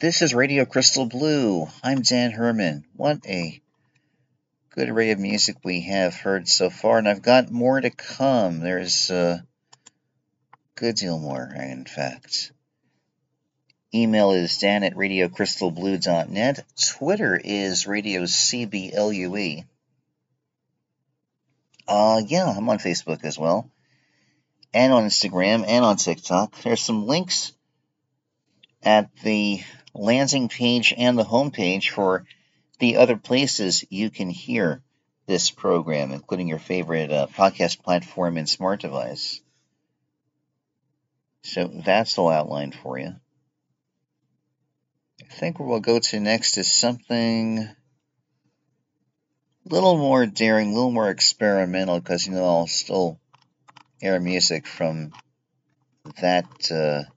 This is Radio Crystal Blue. I'm Dan Herman. What a good array of music we have heard so far, and I've got more to come. There's a good deal more, in fact. Email is dan at radiocrystalblue.net. Twitter is radio CBLUE. Uh, yeah, I'm on Facebook as well, and on Instagram, and on TikTok. There's some links at the landing page and the home page for the other places you can hear this program, including your favorite uh, podcast platform and smart device. So that's all outlined for you. I think where we'll go to next is something a little more daring, a little more experimental, because you know I'll still air music from that uh,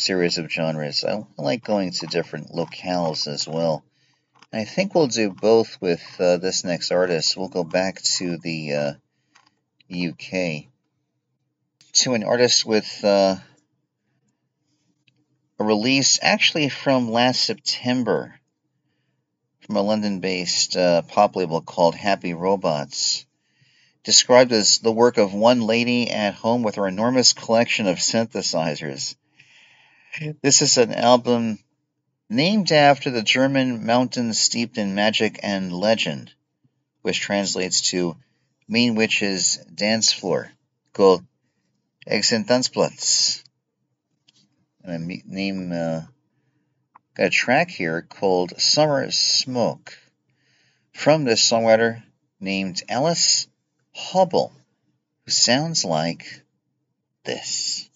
series of genres. I, like going to different locales as well. I think we'll do both with uh, this next artist. We'll go back to the uh, UK to an artist with uh, a release actually from last September from a London based uh, pop label called Happy Robots. Described as the work of one lady at home with her enormous collection of synthesizers. This is an album named after the German mountain steeped in magic and legend, which translates to Mean Witch's Dance Floor, called Hexentanzplatz. And I name uh, got a track here called Summer Smoke from this songwriter named Alice Hubble, who sounds like this.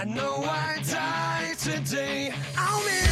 I know I die today. I'll miss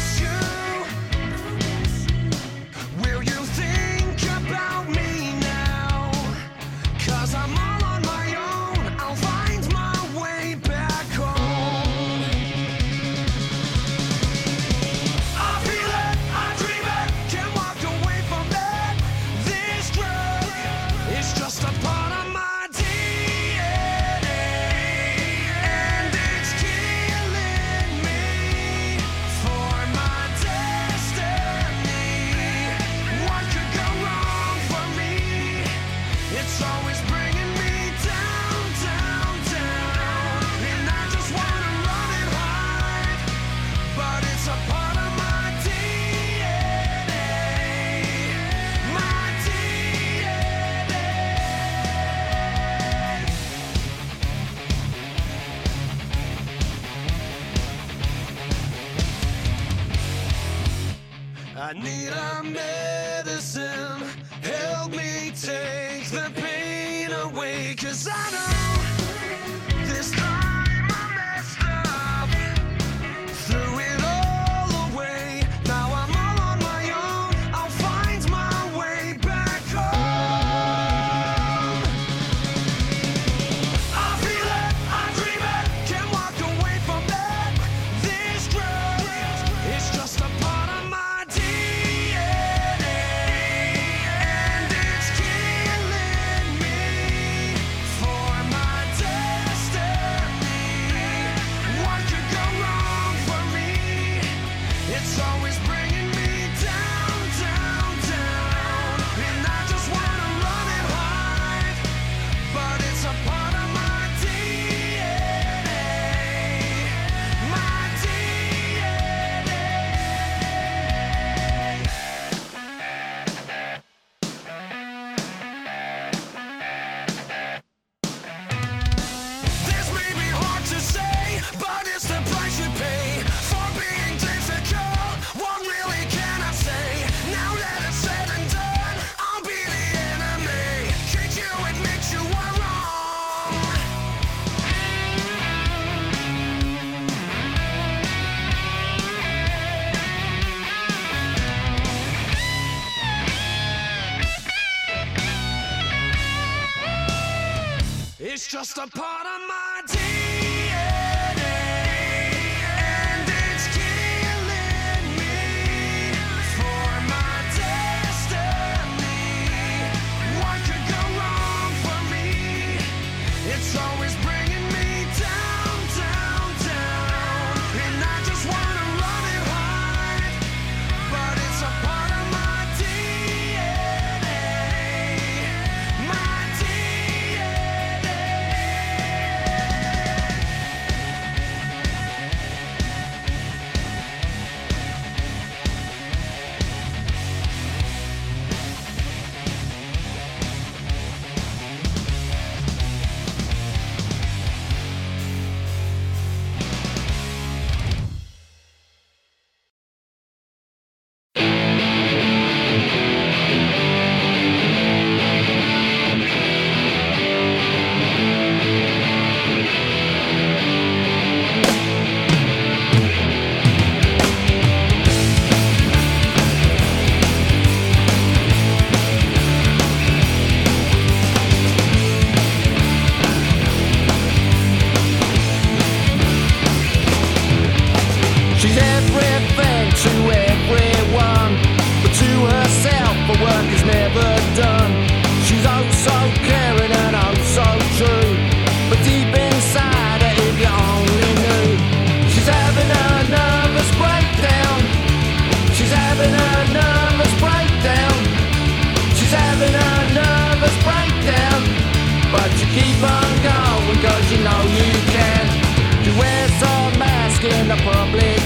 the public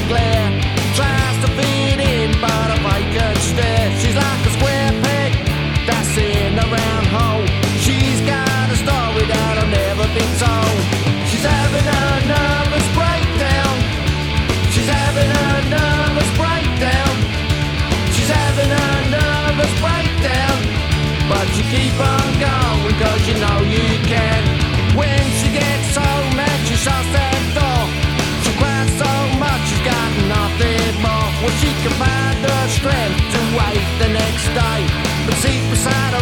strength to wait the next day, but see, beside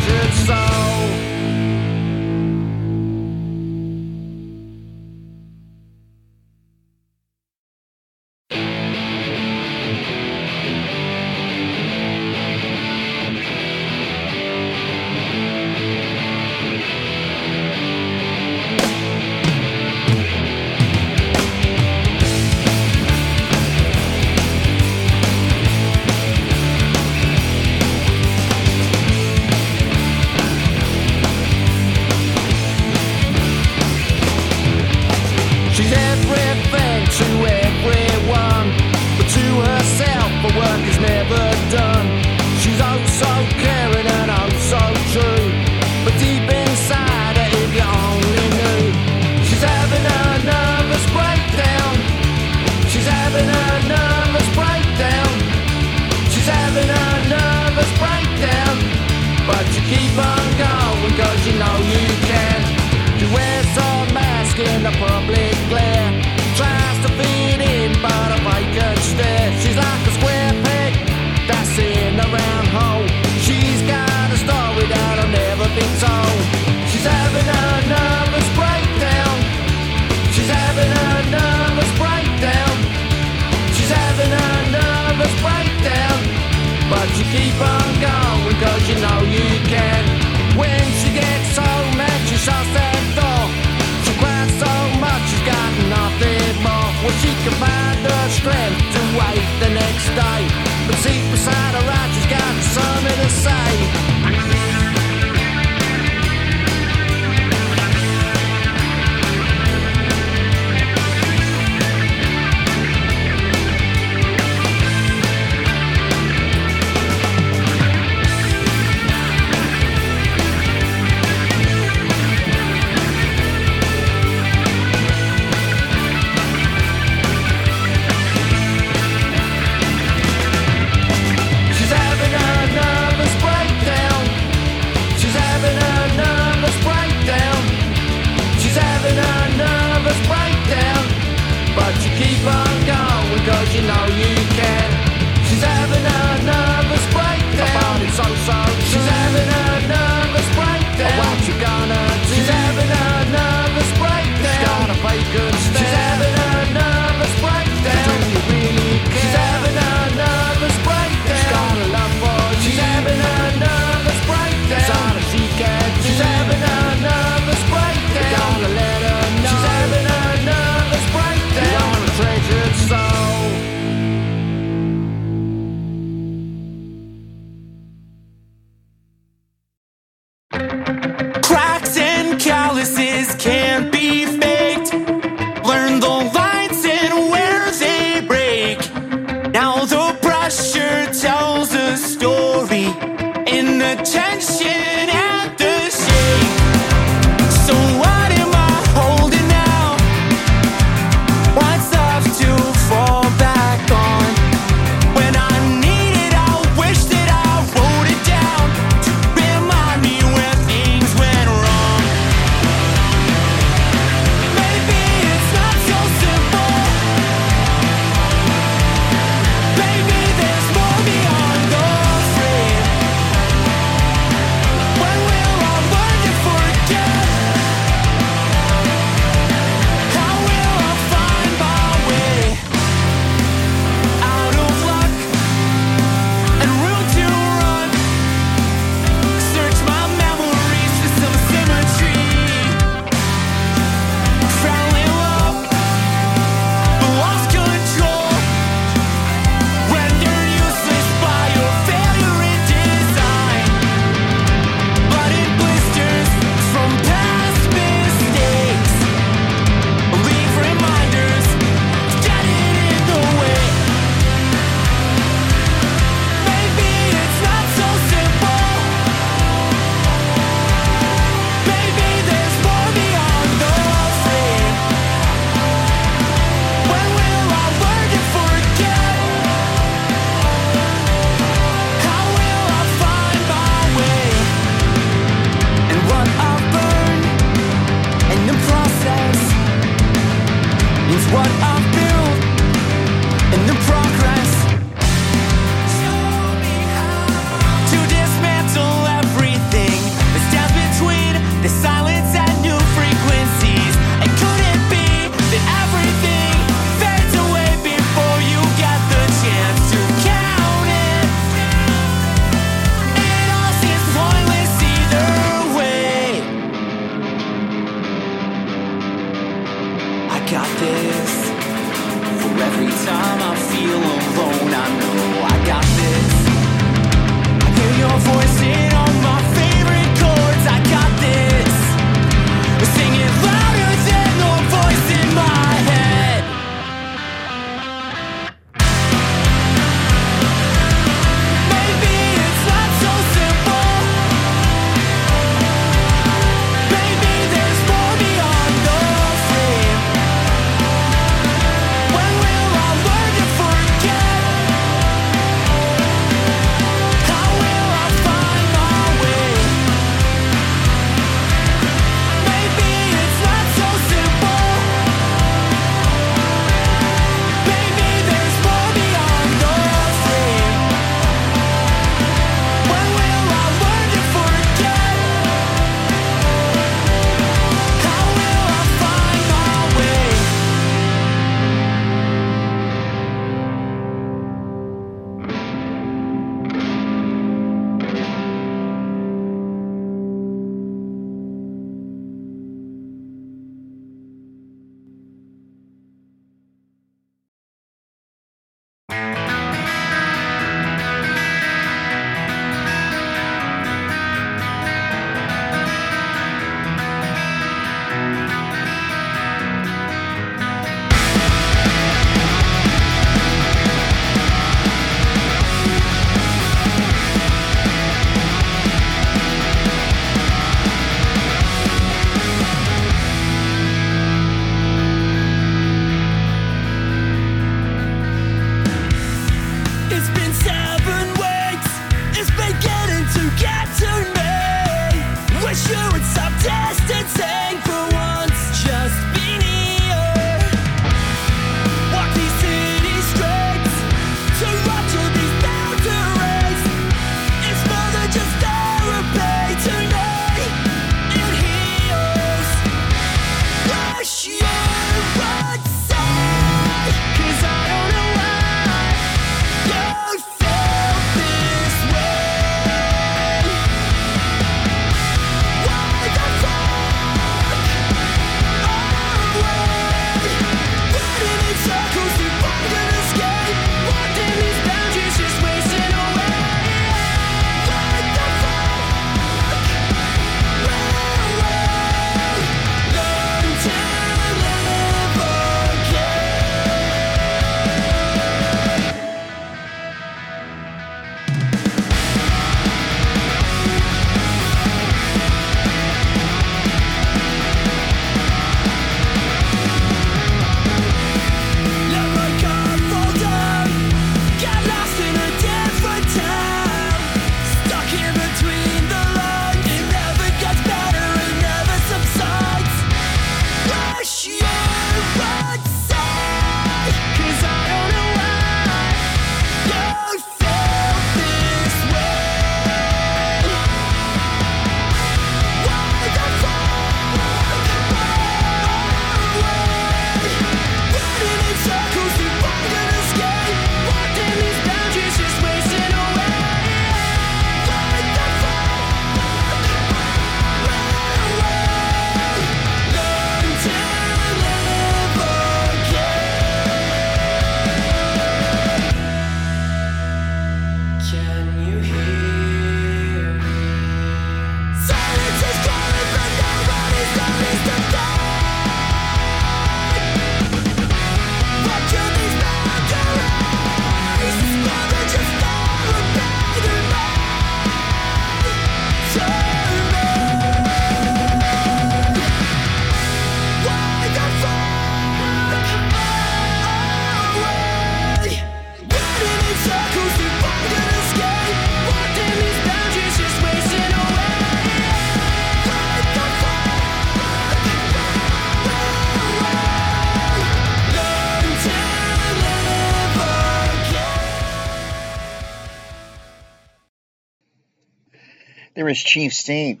Chief State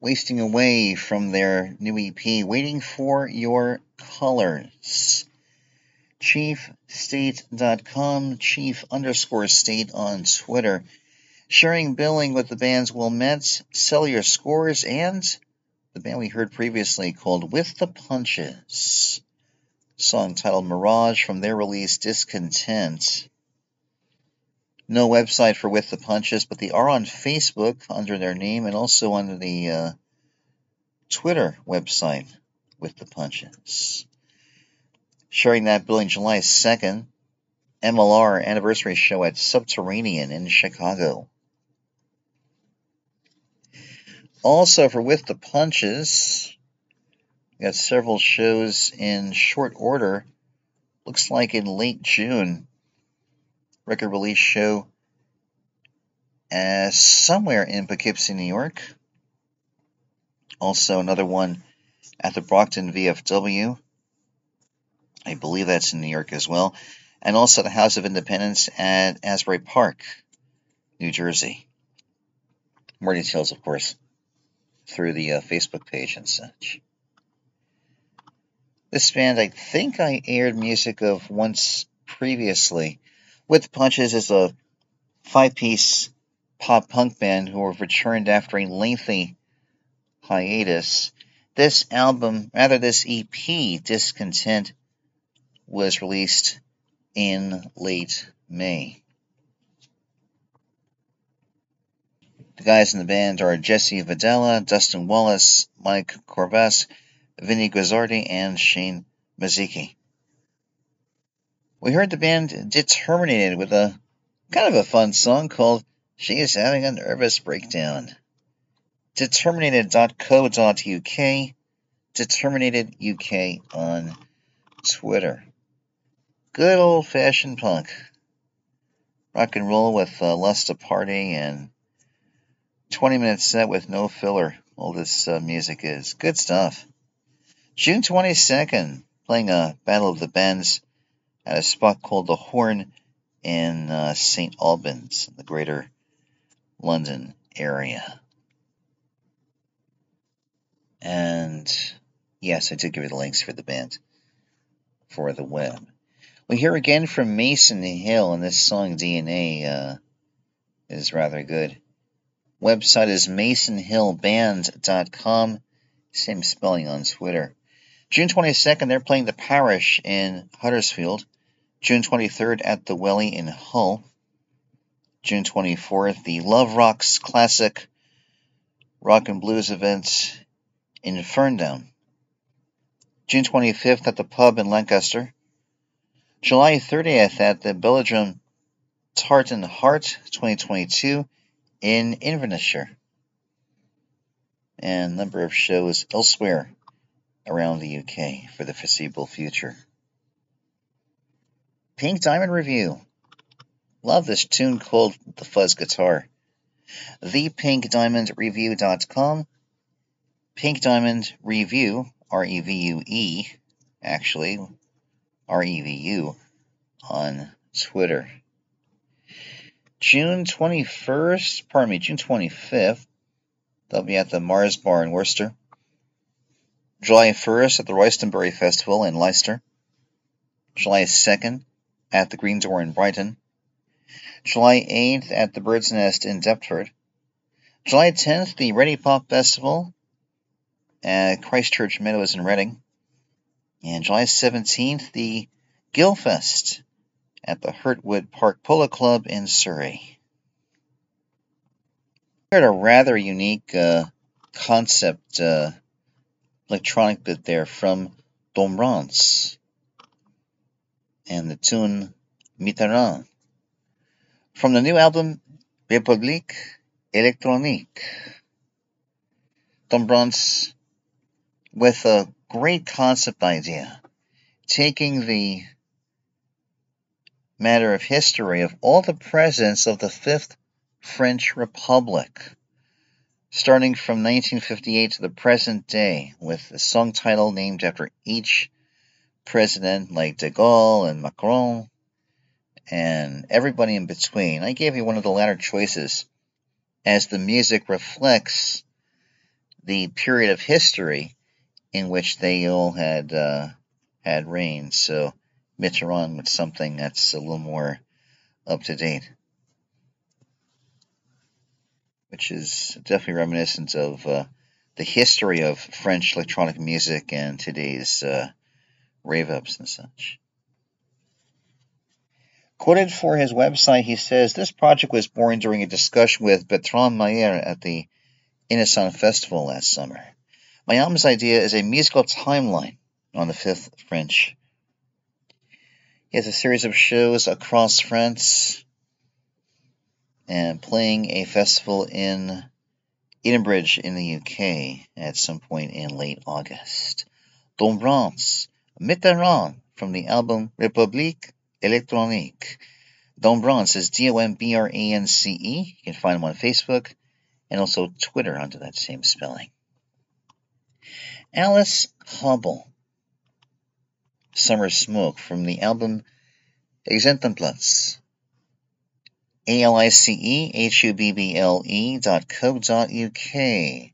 wasting away from their new EP, Waiting for Your Colors. ChiefState.com, Chief underscore State on Twitter. Sharing billing with the bands Wilmette, Sell Your Scores, and the band we heard previously called With the Punches. Song titled Mirage from their release Discontent. No website for With the Punches, but they are on Facebook under their name and also under the uh, Twitter website With the Punches. Sharing that billing July 2nd, MLR anniversary show at Subterranean in Chicago. Also, for With the Punches, we got several shows in short order. Looks like in late June. Record release show uh, somewhere in Poughkeepsie, New York. Also, another one at the Brockton VFW. I believe that's in New York as well. And also the House of Independence at Asbury Park, New Jersey. More details, of course, through the uh, Facebook page and such. This band, I think I aired music of once previously. With Punches is a five piece pop punk band who have returned after a lengthy hiatus. This album, rather, this EP, Discontent, was released in late May. The guys in the band are Jesse Vidala, Dustin Wallace, Mike Corvas, Vinny Guzzardi, and Shane Maziki. We heard the band Determinated with a kind of a fun song called She is Having a Nervous Breakdown. Determinated.co.uk, Determinated UK on Twitter. Good old fashioned punk. Rock and roll with uh, Lust to Party and 20 minute set with no filler. All this uh, music is good stuff. June 22nd, playing a Battle of the Bands at a spot called the Horn in uh, St. Albans, the greater London area. And yes, I did give you the links for the band for the web. We hear again from Mason Hill, and this song DNA uh, is rather good. Website is masonhillband.com. Same spelling on Twitter. June 22nd, they're playing the Parish in Huddersfield. June 23rd at the Welly in Hull. June 24th, the Love Rocks Classic Rock and Blues event in Ferndown. June 25th at the pub in Lancaster. July 30th at the Belladrum Tartan Heart 2022 in Inverness-shire. And a number of shows elsewhere around the UK for the foreseeable future. Pink Diamond Review. Love this tune called The Fuzz Guitar. ThePinkDiamondReview.com. Pink Diamond Review, R E V U E, actually, R E V U, on Twitter. June 21st, pardon me, June 25th, they'll be at the Mars Bar in Worcester. July 1st at the Roystonbury Festival in Leicester. July 2nd at the Green Door in Brighton. July 8th at the Bird's Nest in Deptford. July 10th, the Readipop Festival at Christchurch Meadows in Reading. And July 17th, the Guilfest at the Hurtwood Park Polo Club in Surrey. We heard a rather unique uh, concept uh, electronic bit there from Dombrance and the tune Mitterrand from the new album Republique Electronique. Dombrance with a great concept idea, taking the matter of history of all the presidents of the Fifth French Republic, starting from 1958 to the present day, with a song title named after each president, like de Gaulle and Macron, and everybody in between. I gave you one of the latter choices as the music reflects the period of history in which they all had uh, had reigned. So Mitterrand with something that's a little more up to date, which is definitely reminiscent of uh, the history of French electronic music and today's uh, rave ups and such. Quoted for his website, he says this project was born during a discussion with Bertrand Mayer at the Innocent Festival last summer. My album's idea is a musical timeline on the fifth French. He has a series of shows across France and playing a festival in Edenbridge in the UK at some point in late August. Dombrance, Mitterrand from the album République Électronique. Dombrance is D O M B R A N C E. You can find him on Facebook and also Twitter under that same spelling. Alice Hubble, Summer Smoke from the album Hexentanzplatz. A L I C E H U B B L E dot co dot UK.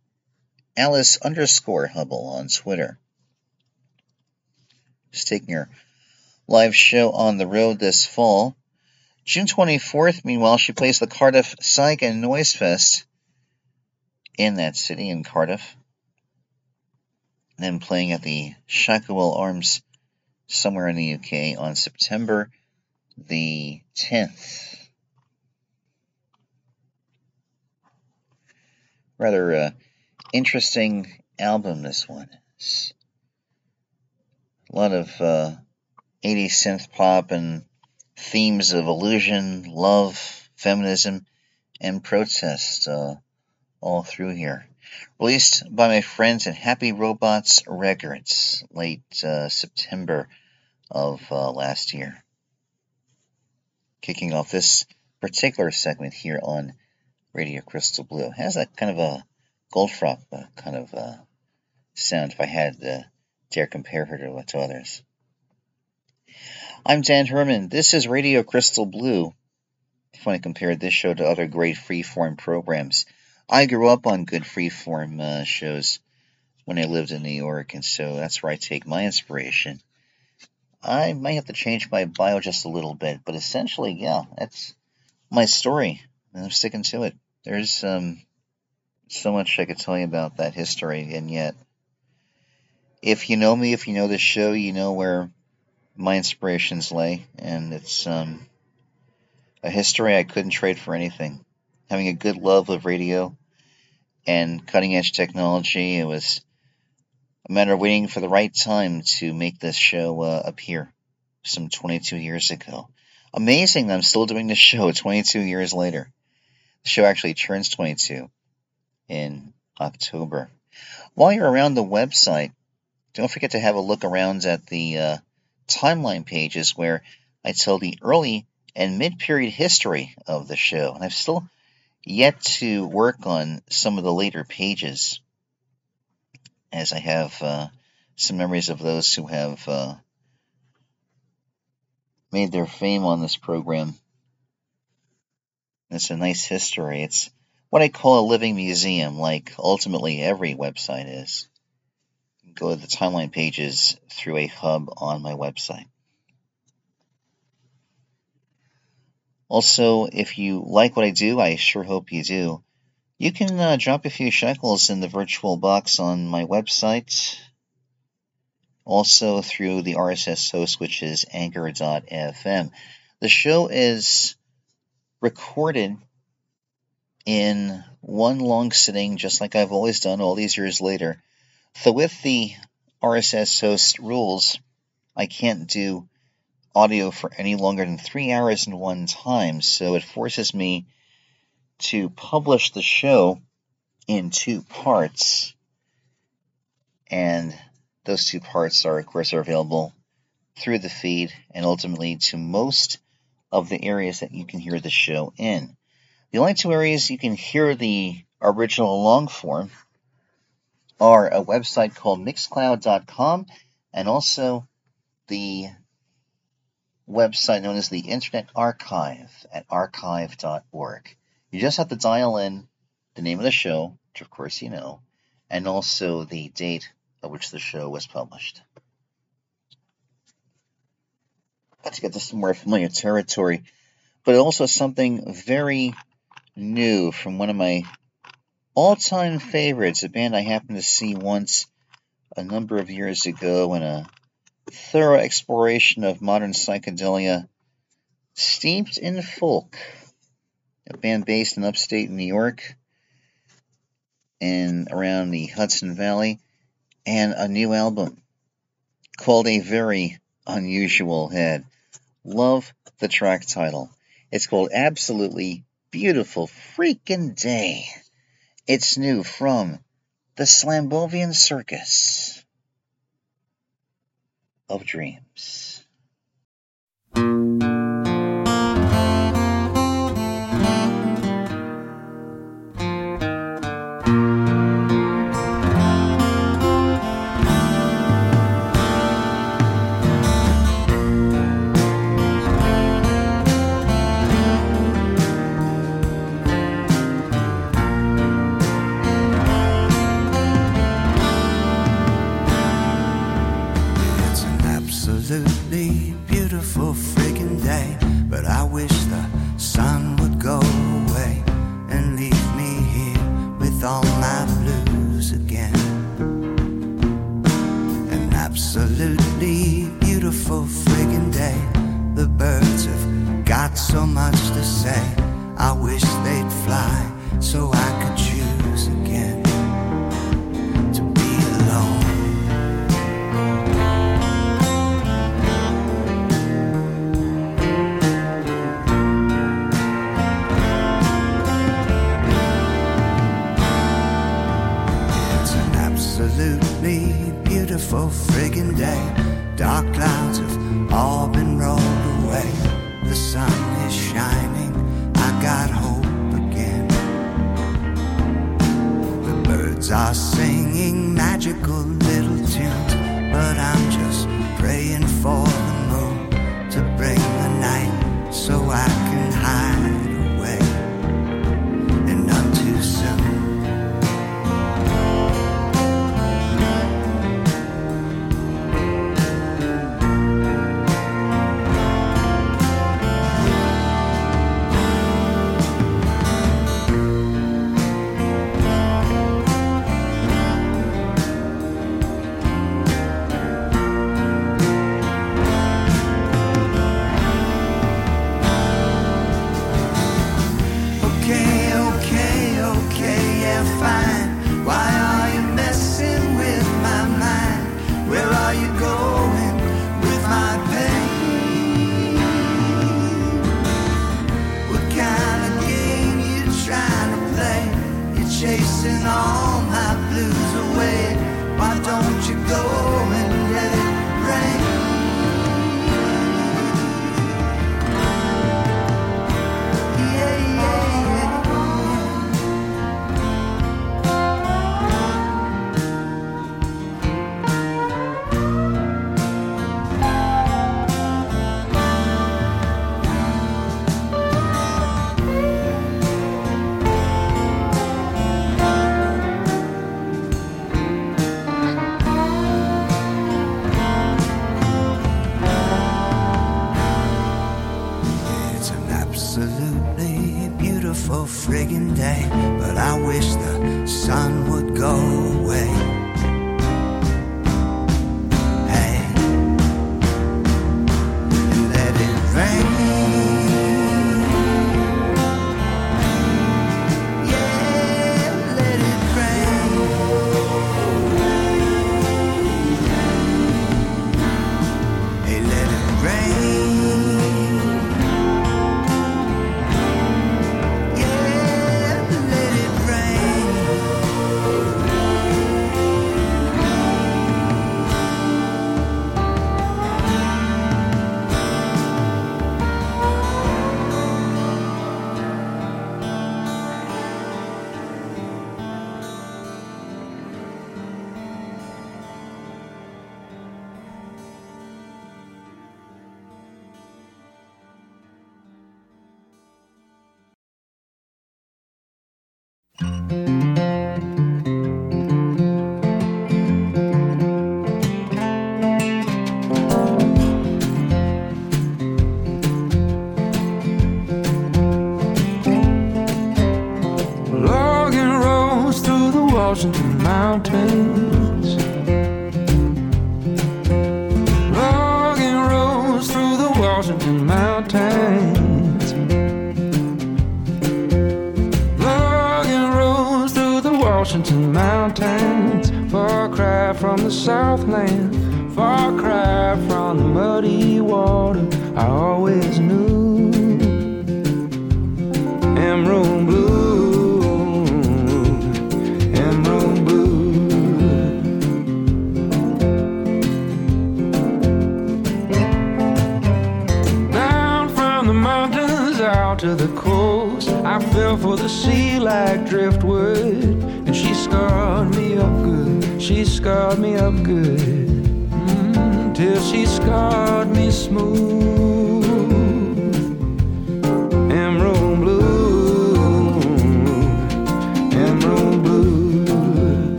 Alice underscore Hubble on Twitter. Just taking her live show on the road this fall. June 24th, meanwhile, she plays the Cardiff Psych and Noise Fest in that city, in Cardiff. Then playing at the Shacklewell Arms somewhere in the UK on September the 10th. Rather uh, interesting album, this one. It's a lot of uh, 80s synth pop and themes of illusion, love, feminism, and protest uh, all through here. Released by my friends at Happy Robots Records late uh, September of uh, last year. Kicking off this particular segment here on Radio Crystal Blue. It has that kind of a Goldfrapp uh, kind of uh, sound if I had dare compare her to, to others. I'm Dan Herman. This is Radio Crystal Blue. If I compare this show to other great freeform programs, I grew up on good freeform uh, shows when I lived in New York, and so that's where I take my inspiration. I might have to change my bio just a little bit, but essentially, yeah, that's my story, and I'm sticking to it. There's um, so much I could tell you about that history, and yet, if you know me, if you know this show, you know where my inspirations lay, and it's um, a history I couldn't trade for anything. Having a good love of radio and cutting edge technology, it was a matter of waiting for the right time to make this show uh, appear some 22 years ago. Amazing that I'm still doing this show 22 years later. The show actually turns 22 in October. While you're around the website, don't forget to have a look around at the uh, timeline pages where I tell the early and mid period history of the show. And I've still yet to work on some of the later pages, as I have uh, some memories of those who have uh, made their fame on this program. It's a nice history. It's what I call a living museum, like ultimately every website is go to the timeline pages through a hub on my website. Also, if you like what I do, I sure hope you do, you can uh, drop a few shekels in the virtual box on my website. Also through the RSS host, which is anchor.fm. The show is recorded in one long sitting, just like I've always done all these years later. So with the RSS host rules, I can't do audio for any longer than three hours in one time, so it forces me to publish the show in two parts. And those two parts are, of course, are available through the feed and ultimately to most of the areas that you can hear the show in. The only two areas you can hear the original long form are a website called mixcloud.com and also the website known as the Internet Archive at archive.org. You just have to dial in the name of the show, which of course you know, and also the date at which the show was published. Let's get to some more familiar territory, but also something very new from one of my all time favorites, a band I happened to see once a number of years ago in a thorough exploration of modern psychedelia steeped in folk. A band based in upstate New York and around the Hudson Valley, and a new album called A Very Unusual Head. Love the track title. It's called Absolutely Beautiful Freaking Day. It's new from the Slambovian Circus of Dreams. So much to say. I wish they'd fly so I could choose again to be alone. It's an absolutely beautiful friggin' day. Dark clouds have all been rolled away. The sun are singing magical little tunes, but I'm just praying for the moon to bring the night so I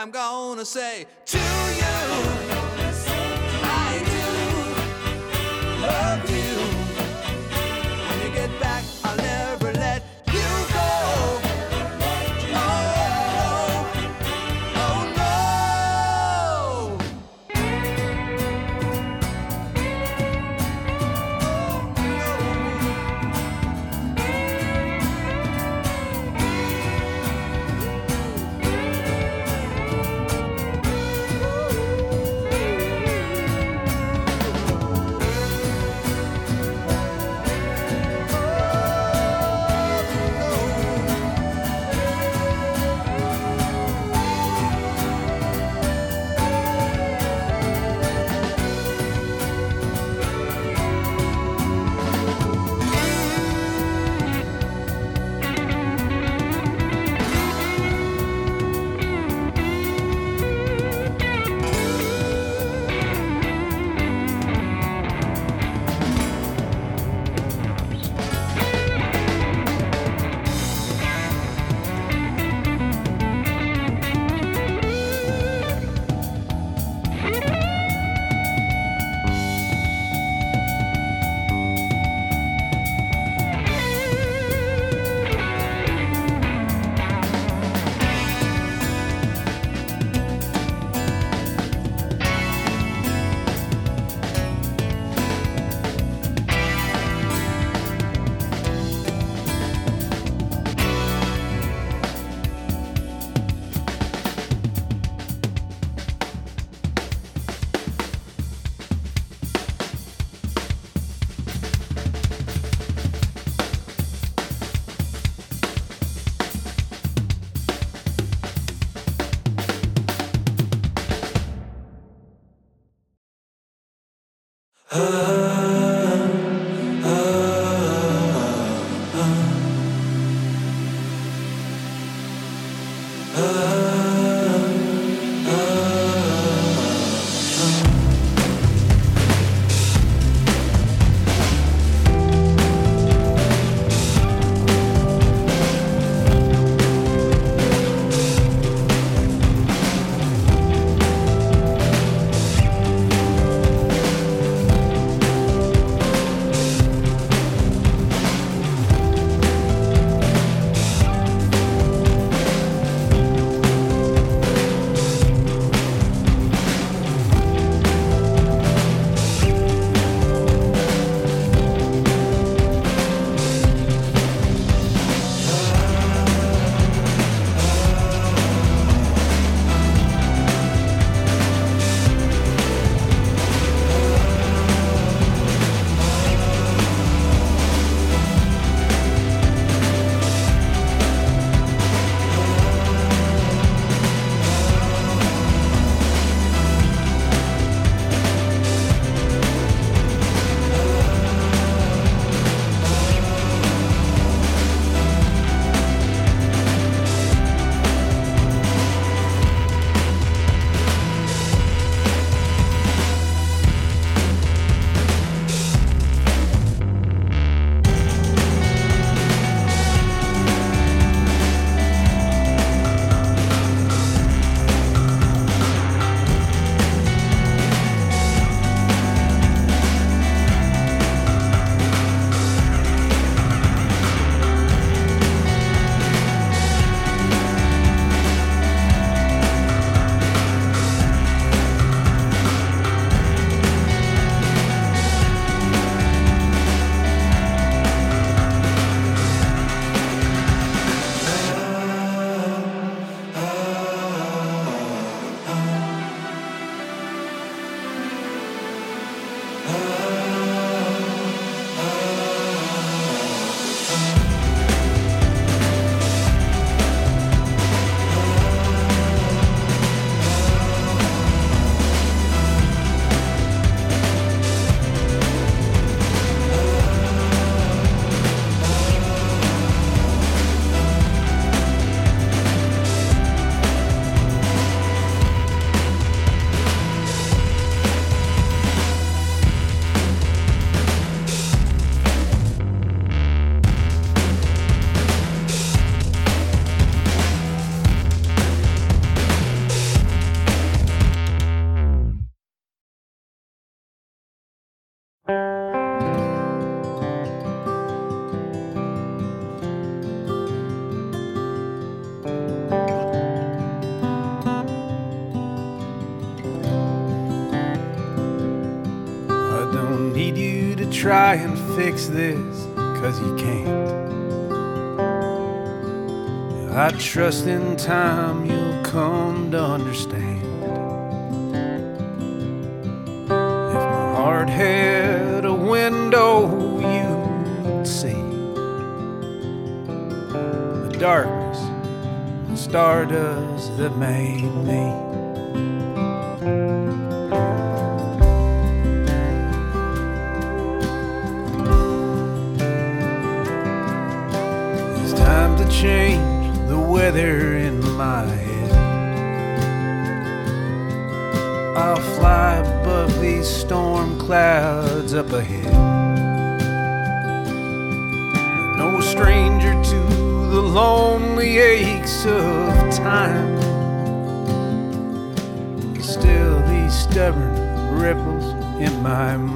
I'm gonna say fix this, cause you can't. I trust in time you'll come to understand. If my heart had a window, you'd see the darkness, the stardust that made me. in my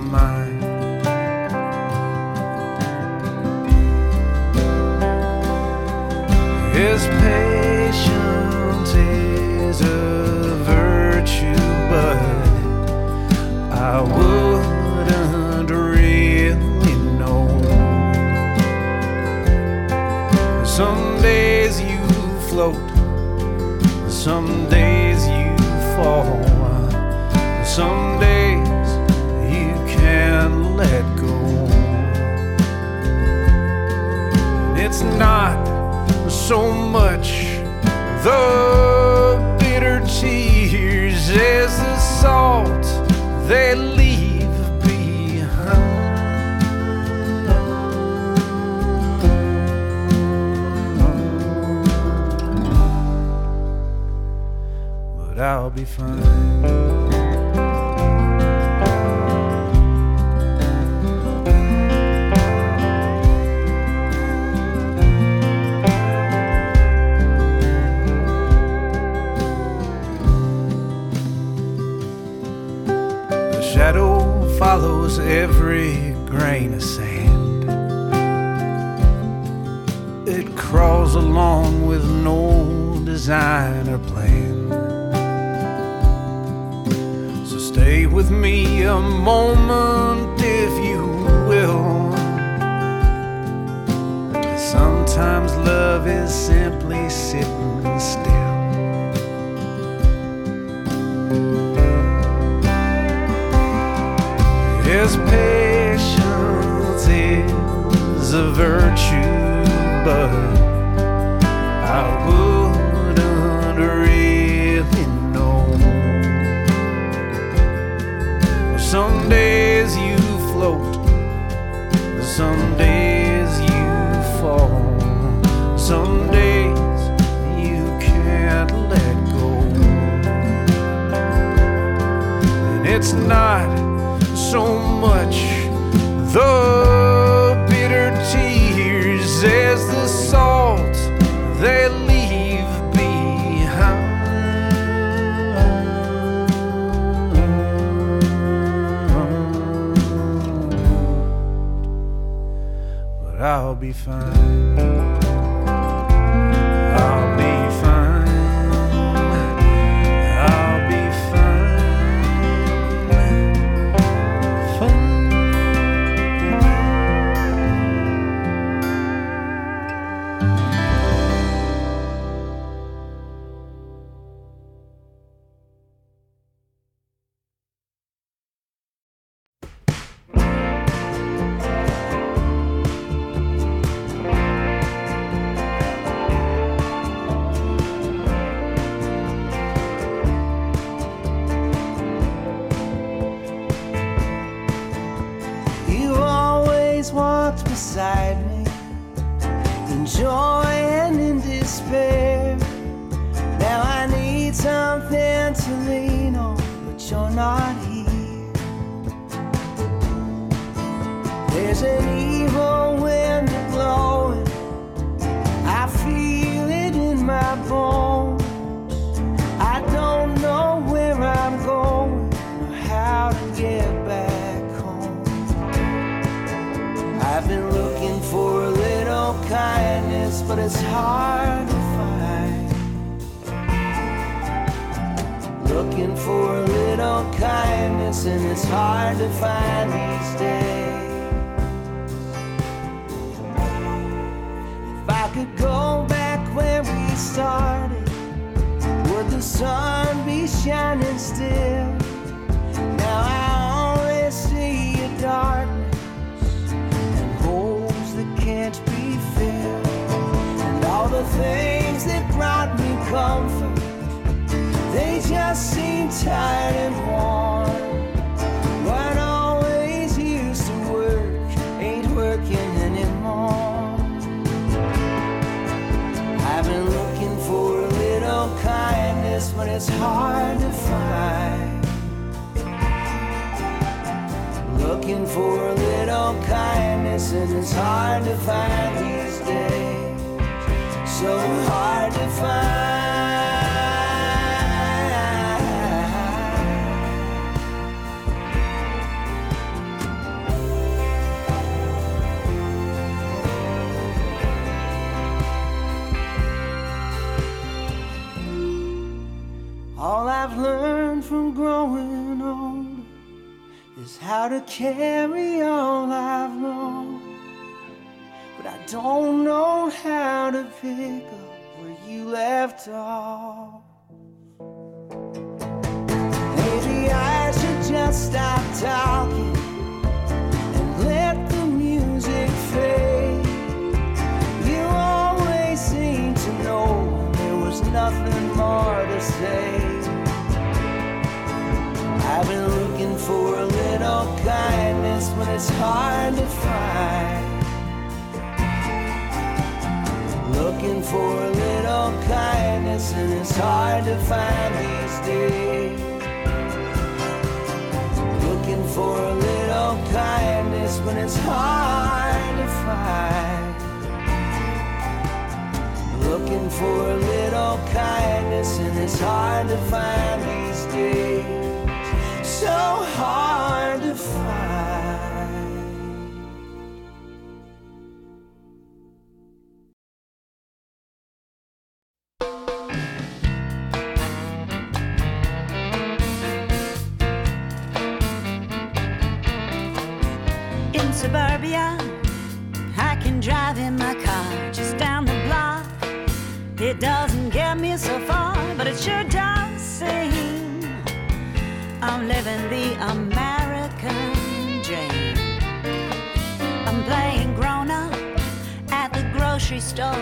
be fine. shadow follows every grain of sand. It crawls along with no design or plan. a moment if you will. Sometimes love is simply sitting still. Yes, patience is a virtue, but be fine. Looking for a little kindness, and it's hard to find these days. So hard to find. All I've learned from growing how to carry all I've known. But I don't know how to pick up where you left off. Maybe I should just stop talking and let the music fade. You always to know there was nothing more to say. I've been looking for a little kindness, but it's hard to find. Looking for a little kindness, and it's hard to find these days. Looking for a little kindness, but it's hard to find. Looking for a little kindness, and it's hard to find these days. So hard to find. In suburbia, I can drive in my car just down the block. It doesn't get me so far, but it sure Living the American dream. I'm playing grown up at the grocery store,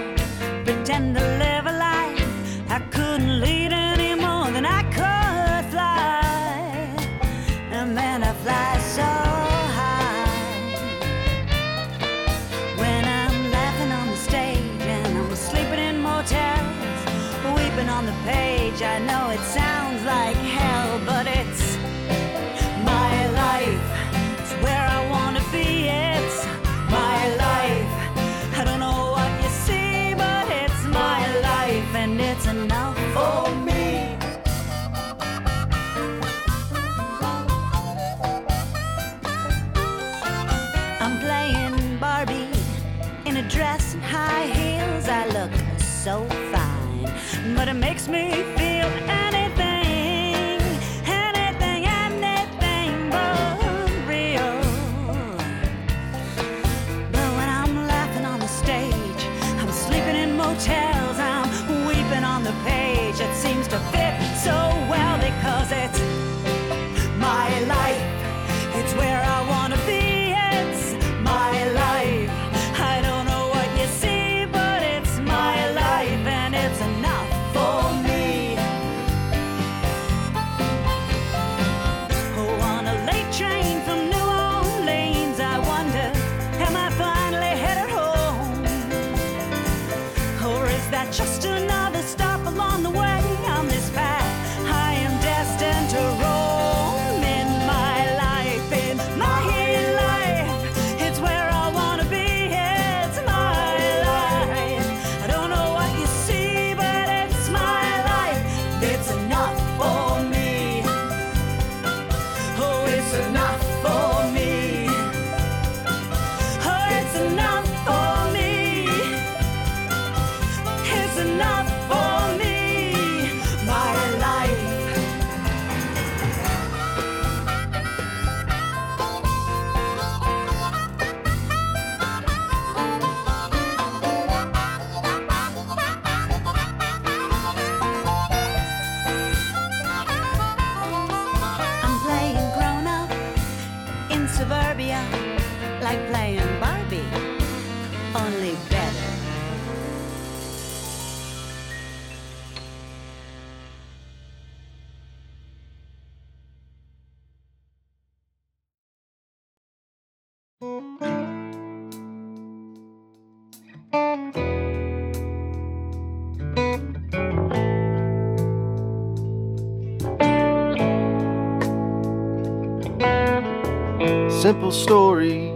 simple story.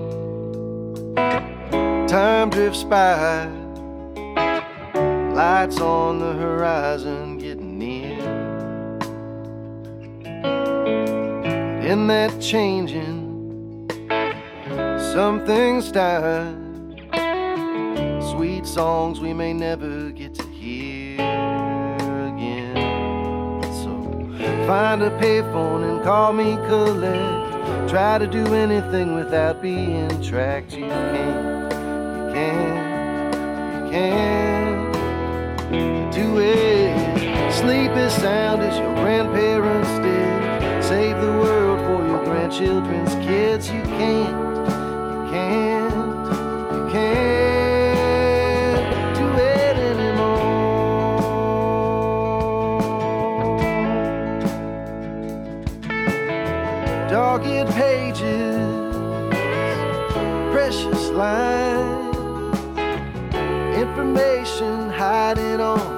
Time drifts by, lights on the horizon getting near. In that changing, some things die. Sweet songs we may never get to hear again. So find a payphone and call me collect. Try to do anything without being tracked. You can't, you can't, you can't do it. Sleep as sound as your grandparents did. Save the world for your grandchildren's kids. You can't, information hiding on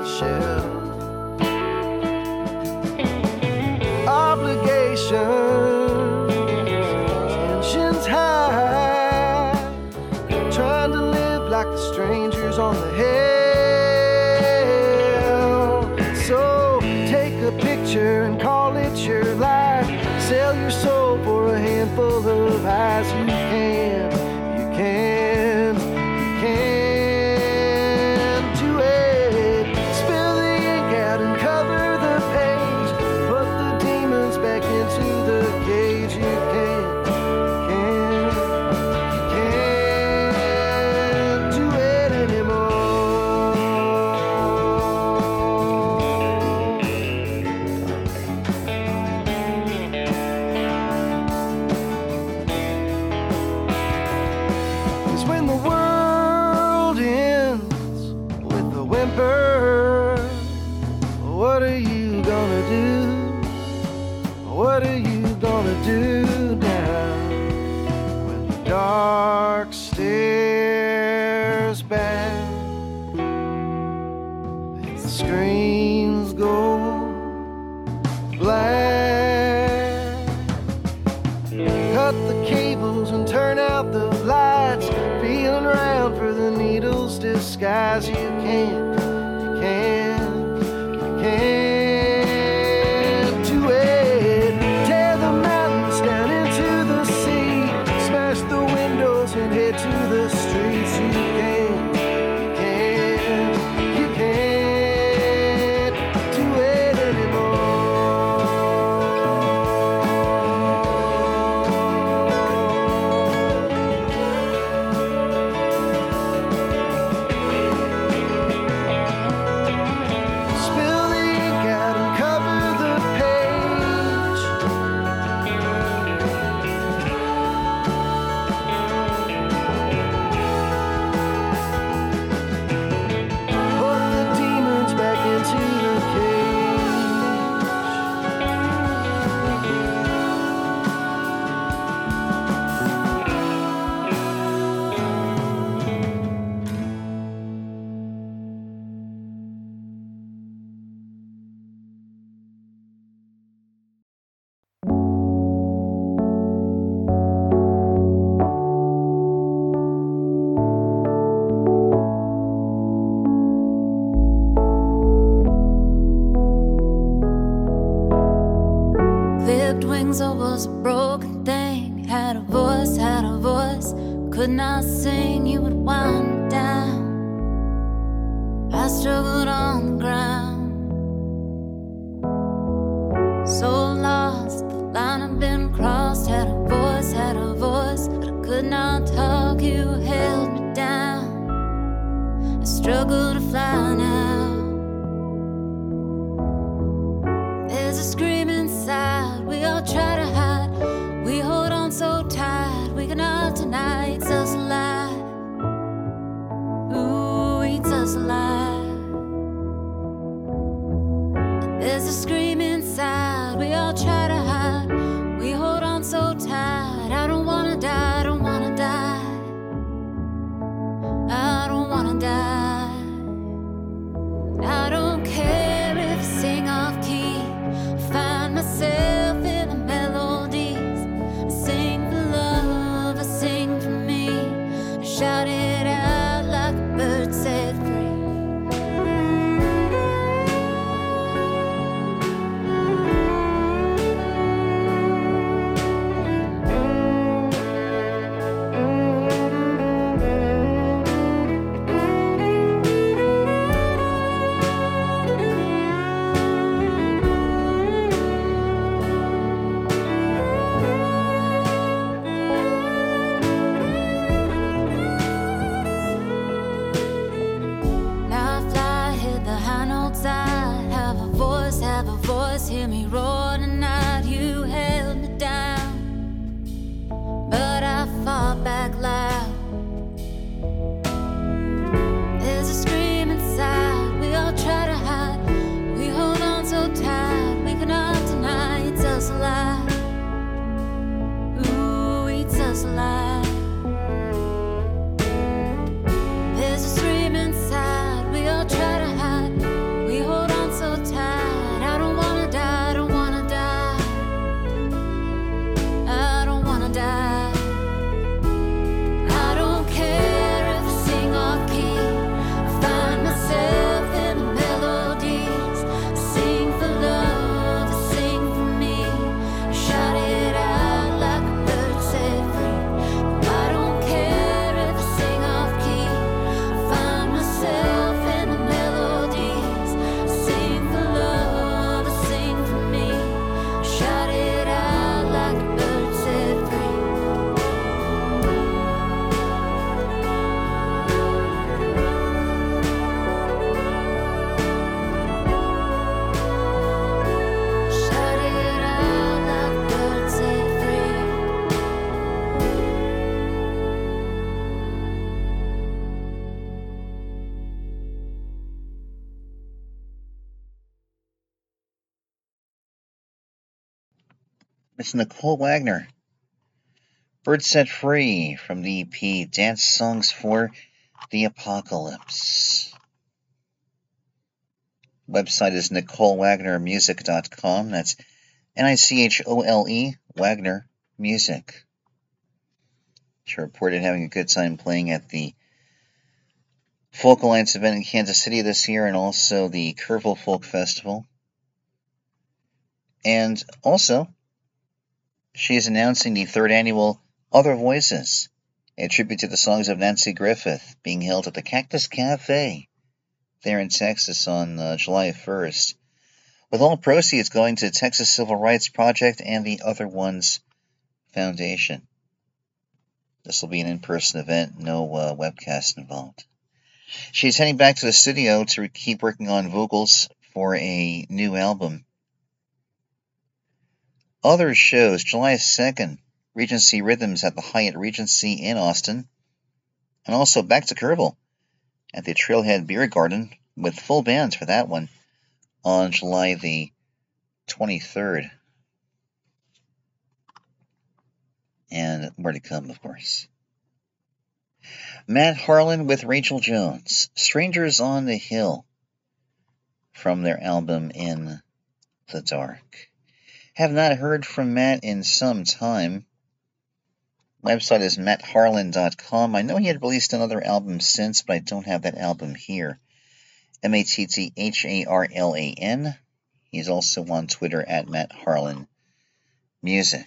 Clipped wings, I was a broken thing. Had a voice, had a voice. Could not sing, you would wind down. I struggled on the ground. So lost, the line had been crossed. Had a voice, had a voice, but I could not talk. You held me down. I struggled to fly Nichole Wagner. Bird Set Free from the EP Dance Songs for the Apocalypse. Website is NicholeWagnerMusic.com. That's N I C H O L E Wagner Music. She reported having a good time playing at the Folk Alliance event in Kansas City this year and also the Kerrville Folk Festival. And also, she is announcing the third annual Other Voices, a tribute to the songs of Nanci Griffith, being held at the Cactus Cafe there in Texas on uh, July 1st, with all proceeds going to the Texas Civil Rights Project and the Other Ones Foundation. This will be an in person event, no uh, webcast involved. She's heading back to the studio to keep working on vocals for a new album. Other shows, July 2nd, Regency Rhythms at the Hyatt Regency in Austin, and also back to Kerrville at the Trailhead Beer Garden with full bands for that one on July the 23rd. And more to come, of course. Matt Harlan with Rachel Jones, Strangers on the Hill, from their album In the Dark. Have not heard from Matt in some time. Website is mattharlan.com. I know he had released another album since, but I don't have that album here. M A T T H A R L A N. He's also on Twitter at Matt Harlan Music.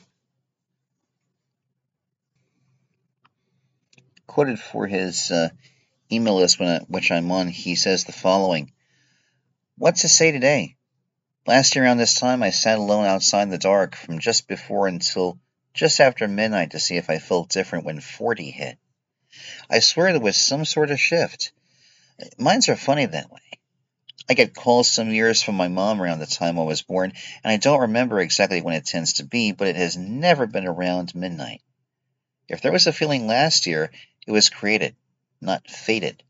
Quoted for his uh, email list, when I, which I'm on, he says the following What to say today? Last year around this time, I sat alone outside in the dark from just before until just after midnight to see if I felt different when 40 hit. I swear there was some sort of shift. Minds are funny that way. I get calls some years from my mom around the time I was born, and I don't remember exactly when it tends to be, but it has never been around midnight. If there was a feeling last year, it was created, not fated.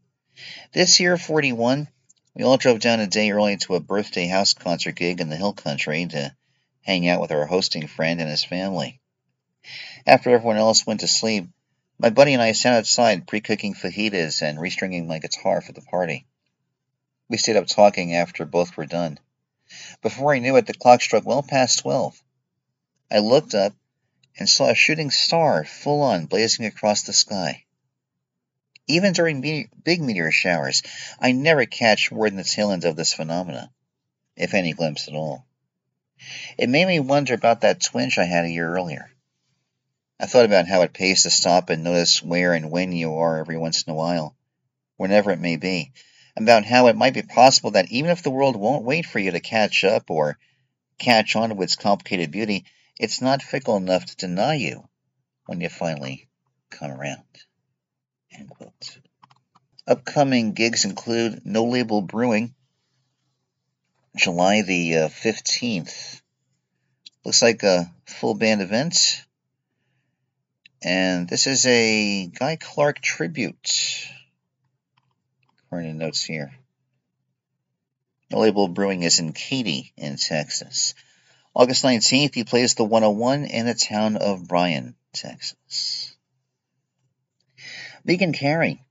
This year, 41, we all drove down a day early to a birthday house concert gig in the hill country to hang out with our hosting friend and his family. After everyone else went to sleep, my buddy and I sat outside pre-cooking fajitas and restringing my guitar for the party. We stayed up talking after both were done. Before I knew it, the clock struck well past twelve. I looked up and saw a shooting star full on blazing across the sky. Even during me- big meteor showers, I never catch more than the tail end of this phenomena, if any glimpse at all. It made me wonder about that twinge I had a year earlier. I thought about how it pays to stop and notice where and when you are every once in a while, whenever it may be, about how it might be possible that even if the world won't wait for you to catch up or catch on to its complicated beauty, it's not fickle enough to deny you when you finally come around. Upcoming gigs include No Label Brewing July the uh, 15th. Looks like a full band event. And this is a Guy Clark tribute. According to notes here. The label brewing is in Katy, in Texas. August 19th, he plays the 101 in the town of Bryan, Texas. Meghan Cary,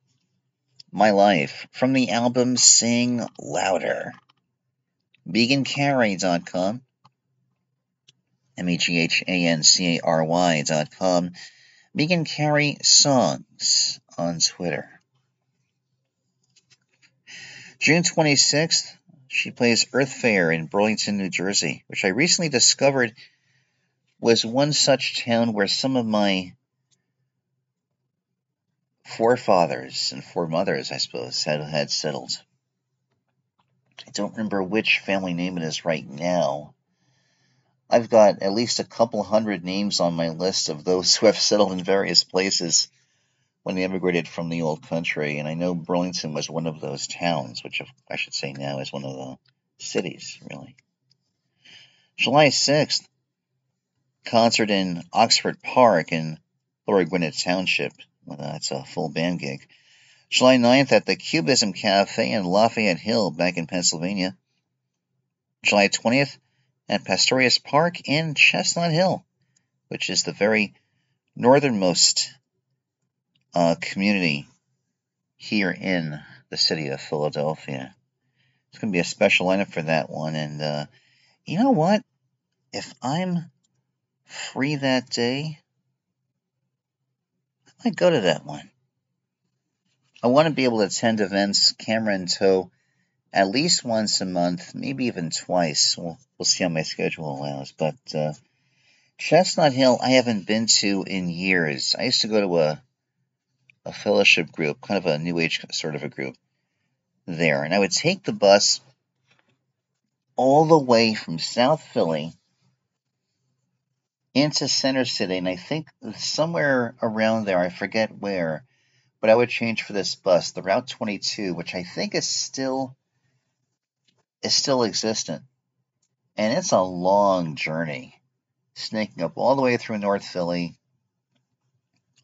My Life, from the album Sing Louder. MeghanCary.com. M E G H A N C A R Y.com. Meghan Cary Songs on Twitter. June 26th, she plays Earth Fair in Burlington, New Jersey, which I recently discovered was one such town where some of my forefathers and foremothers, I suppose, had, had settled. I don't remember which family name it is right now. I've got at least a couple hundred names on my list of those who have settled in various places when they immigrated from the old country, and I know Burlington was one of those towns, which I should say now is one of the cities, really. July 6th, concert in Oxford Park in Lower Gwynedd Township. Well, that's a full band gig. July 9th at the Cubism Cafe in Lafayette Hill, back in Pennsylvania. July 20th at Pastorius Park in Chestnut Hill, which is the very northernmost uh, community here in the city of Philadelphia. It's going to be a special lineup for that one. And uh, you know what? If I'm free that day, might go to that one. I want to be able to attend events camera in tow at least once a month, maybe even twice. We'll, we'll see how my schedule allows. But uh, Chestnut Hill, I haven't been to in years. I used to go to a a fellowship group, kind of a new age sort of a group there, and I would take the bus all the way from South Philly into Center City, and I think somewhere around there, I forget where, but I would change for this bus, the Route 22, which I think is still is still existent, and it's a long journey, snaking up all the way through North Philly,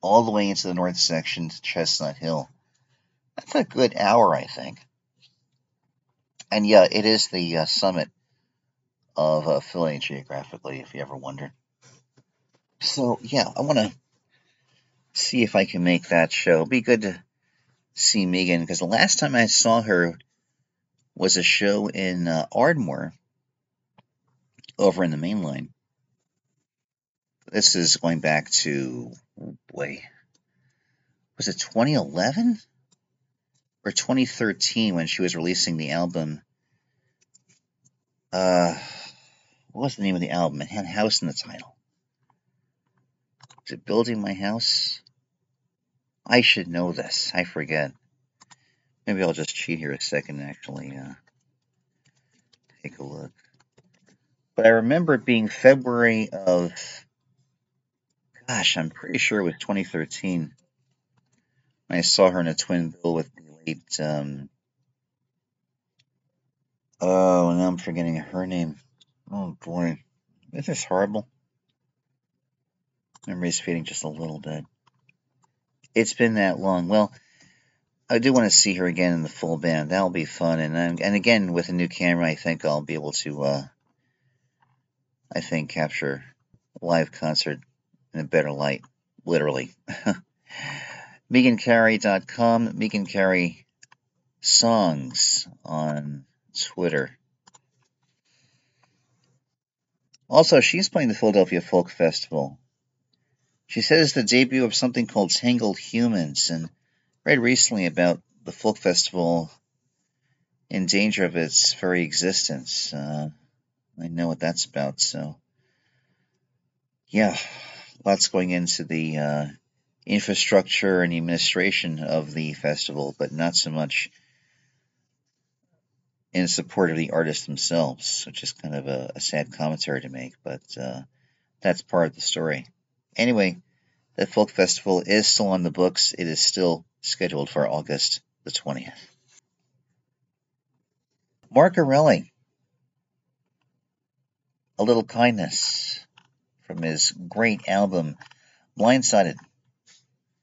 all the way into the north section to Chestnut Hill. That's a good hour, I think. And yeah, it is the uh, summit of uh, Philly geographically, if you ever wondered. So yeah, I want to see if I can make that show. It'd be good to see Meghan because the last time I saw her was a show in uh, Ardmore over in the main line. This is going back to, oh was it 2011 or 2013 when she was releasing the album? Uh, what was the name of the album? It had house in the title. It Building My House? I should know this. I forget. Maybe I'll just cheat here a second and actually uh, take a look. But I remember it being February of, gosh, I'm pretty sure it was 2013. I saw her in a twin bill with the late, um, oh, now I'm forgetting her name. Oh boy, this is horrible. Memory's fading just a little bit. It's been that long. Well, I do want to see her again in the full band. That'll be fun. And um, and again with a new camera, I think I'll be able to, uh, I think, capture a live concert in a better light, literally. MeghanCary.com, Meghan Cary Songs on Twitter. Also, she's playing the Philadelphia Folk Festival. She says the debut of something called Tangled Humans, and read recently about the folk festival in danger of its very existence. Uh, I know what that's about, so yeah, lots going into the uh, infrastructure and administration of the festival, but not so much in support of the artists themselves, which is kind of a, a sad commentary to make, but uh, that's part of the story. Anyway, the folk festival is still on the books. It is still scheduled for August the 20th. Mark Erelli, A Little Kindness from his great album Blindsided.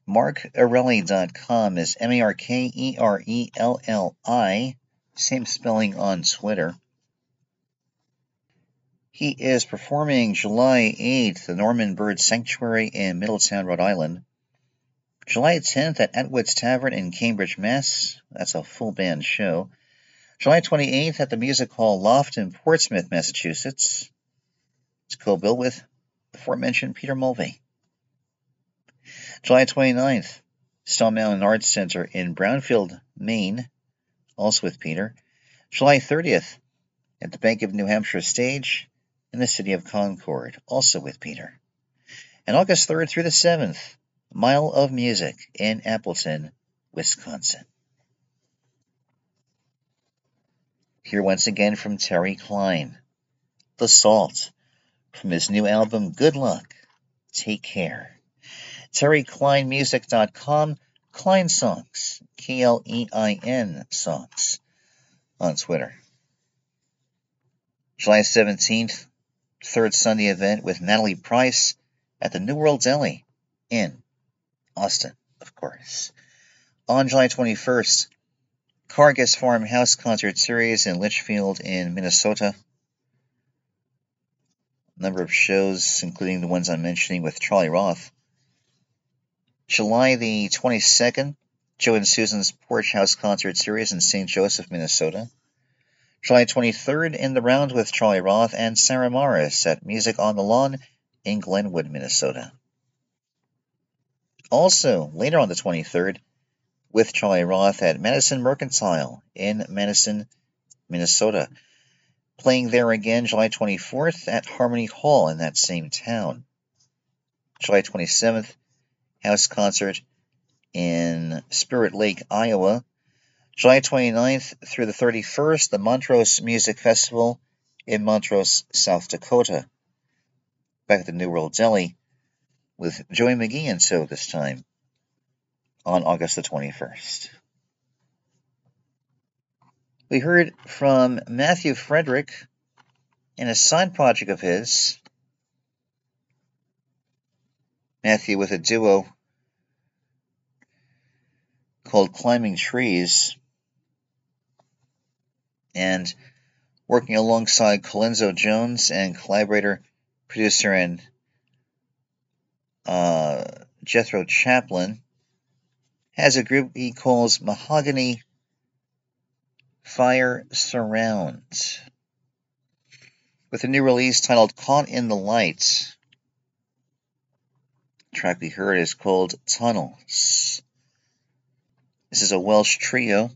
MarkErelli.com is M A R K E R E L L I, same spelling on Twitter. He is performing July 8th at the Norman Bird Sanctuary in Middletown, Rhode Island. July 10th at Atwood's Tavern in Cambridge, Mass. That's a full band show. July 28th at the Music Hall Loft in Portsmouth, Massachusetts. It's co-billed with the aforementioned Peter Mulvey. July 29th, Stone Mountain Arts Center in Brownfield, Maine, also with Peter. July 30th at the Bank of New Hampshire stage in the city of Concord, also with Peter. And August 3rd through the 7th, Mile of Music in Appleton, Wisconsin. Here once again from Terry Klein. The Salt from his new album Good Luck. Take care. TerryKleinMusic.com, Klein Songs, K L E I N Songs on Twitter. July 17th, third Sunday event with Natalie Price at the New World Deli in Austin, of course. On July 21st, Cargus Farmhouse Concert Series in Litchfield in Minnesota. A number of shows, including the ones I'm mentioning with Charlie Roth. July the 22nd, Joe and Susan's Porch House Concert Series in St. Joseph, Minnesota. July 23rd, in the round with Charlie Roth and Sarah Morris at Music on the Lawn in Glenwood, Minnesota. Also, later on the 23rd, with Charlie Roth at Madison Mercantile in Madison, Minnesota. Playing there again July 24th at Harmony Hall in that same town. July 27th, house concert in Spirit Lake, Iowa. July 29th through the 31st, the Montrose Music Festival in Montrose, South Dakota. Back at the New World Deli with Joey McGee and so this time on August the 21st. We heard from Matthew Frederick in a side project of his. Matthew with a duo called Climbing Trees and working alongside Colenso Jones and collaborator, producer, and uh, Jethro Chaplin has a group he calls Mahogany Fire Surround. With a new release titled Caught in the Light. The track we heard is called Tunnels. This is a Welsh trio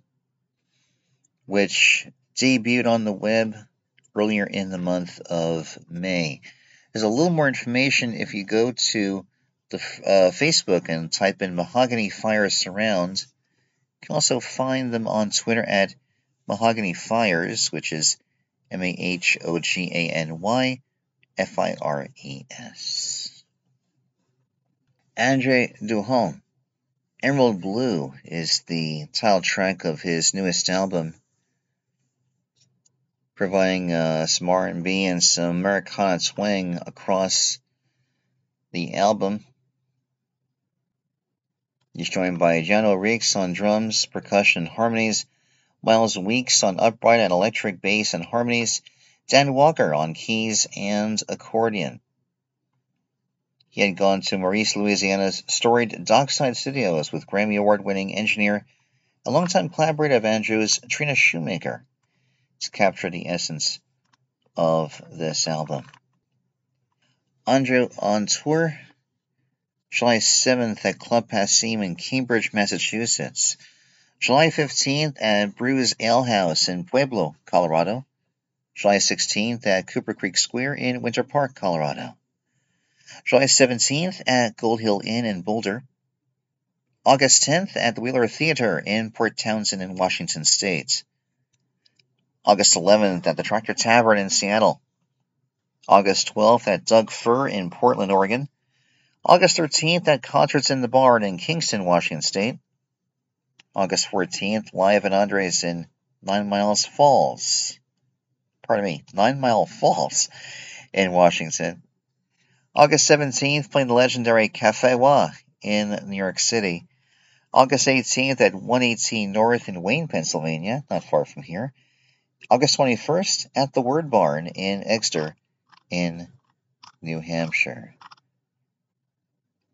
which debuted on the web earlier in the month of May. There's a little more information if you go to the uh, Facebook and type in Mahogany Fire Surround. You can also find them on Twitter at Mahogany Fires, which is M A H O G A N Y F I R E S. Andrew Duhon. Emerald Blue is the title track of his newest album, providing uh, some R&B and some Americana swing across the album. He's joined by Jano Rix on drums, percussion, harmonies, Miles Weeks on upright and electric bass and harmonies, Dan Walker on keys and accordion. He had gone to Maurice, Louisiana's storied Dockside Studios with Grammy Award winning engineer and longtime collaborator of Andrews, Trina Shoemaker, to capture the essence of this album. Andrew on tour July 7th at Club Passim in Cambridge, Massachusetts. July 15th at Brews Ale House in Pueblo, Colorado. July 16th at Cooper Creek Square in Winter Park, Colorado. July 17th at Gold Hill Inn in Boulder. August 10th at the Wheeler Theater in Port Townsend in Washington State. August 11th at the Tractor Tavern in Seattle. August 12th at Doug Fir in Portland, Oregon. August 13th at Concerts in the Barn in Kingston, Washington State. August 14th, live at Andres in Nine Miles Falls. Pardon me, Nine Mile Falls in Washington. August 17th, playing the legendary Cafe Wha in New York City. August 18th at 118 North in Wayne, Pennsylvania, not far from here. August 21st at the Word Barn in Exeter in New Hampshire.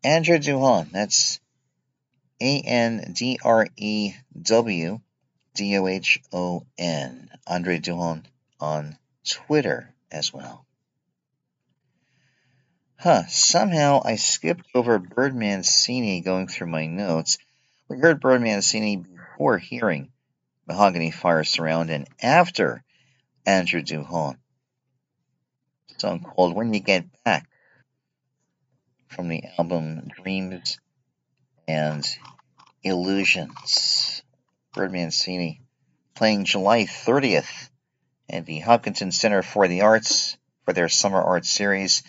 Andrew Duhon, that's A N D R E W D O H O N. Andrew Duhon on Twitter as well. Huh, somehow I skipped over Birdman Mancini going through my notes. We heard Birdman Mancini before hearing Mahogany Fire Surround and after Andrew Duhon. Song called When You Get Back from the album Dreams and Illusions. Birdman Mancini playing July 30th at the Hopkinton Center for the Arts for their Summer Art Series,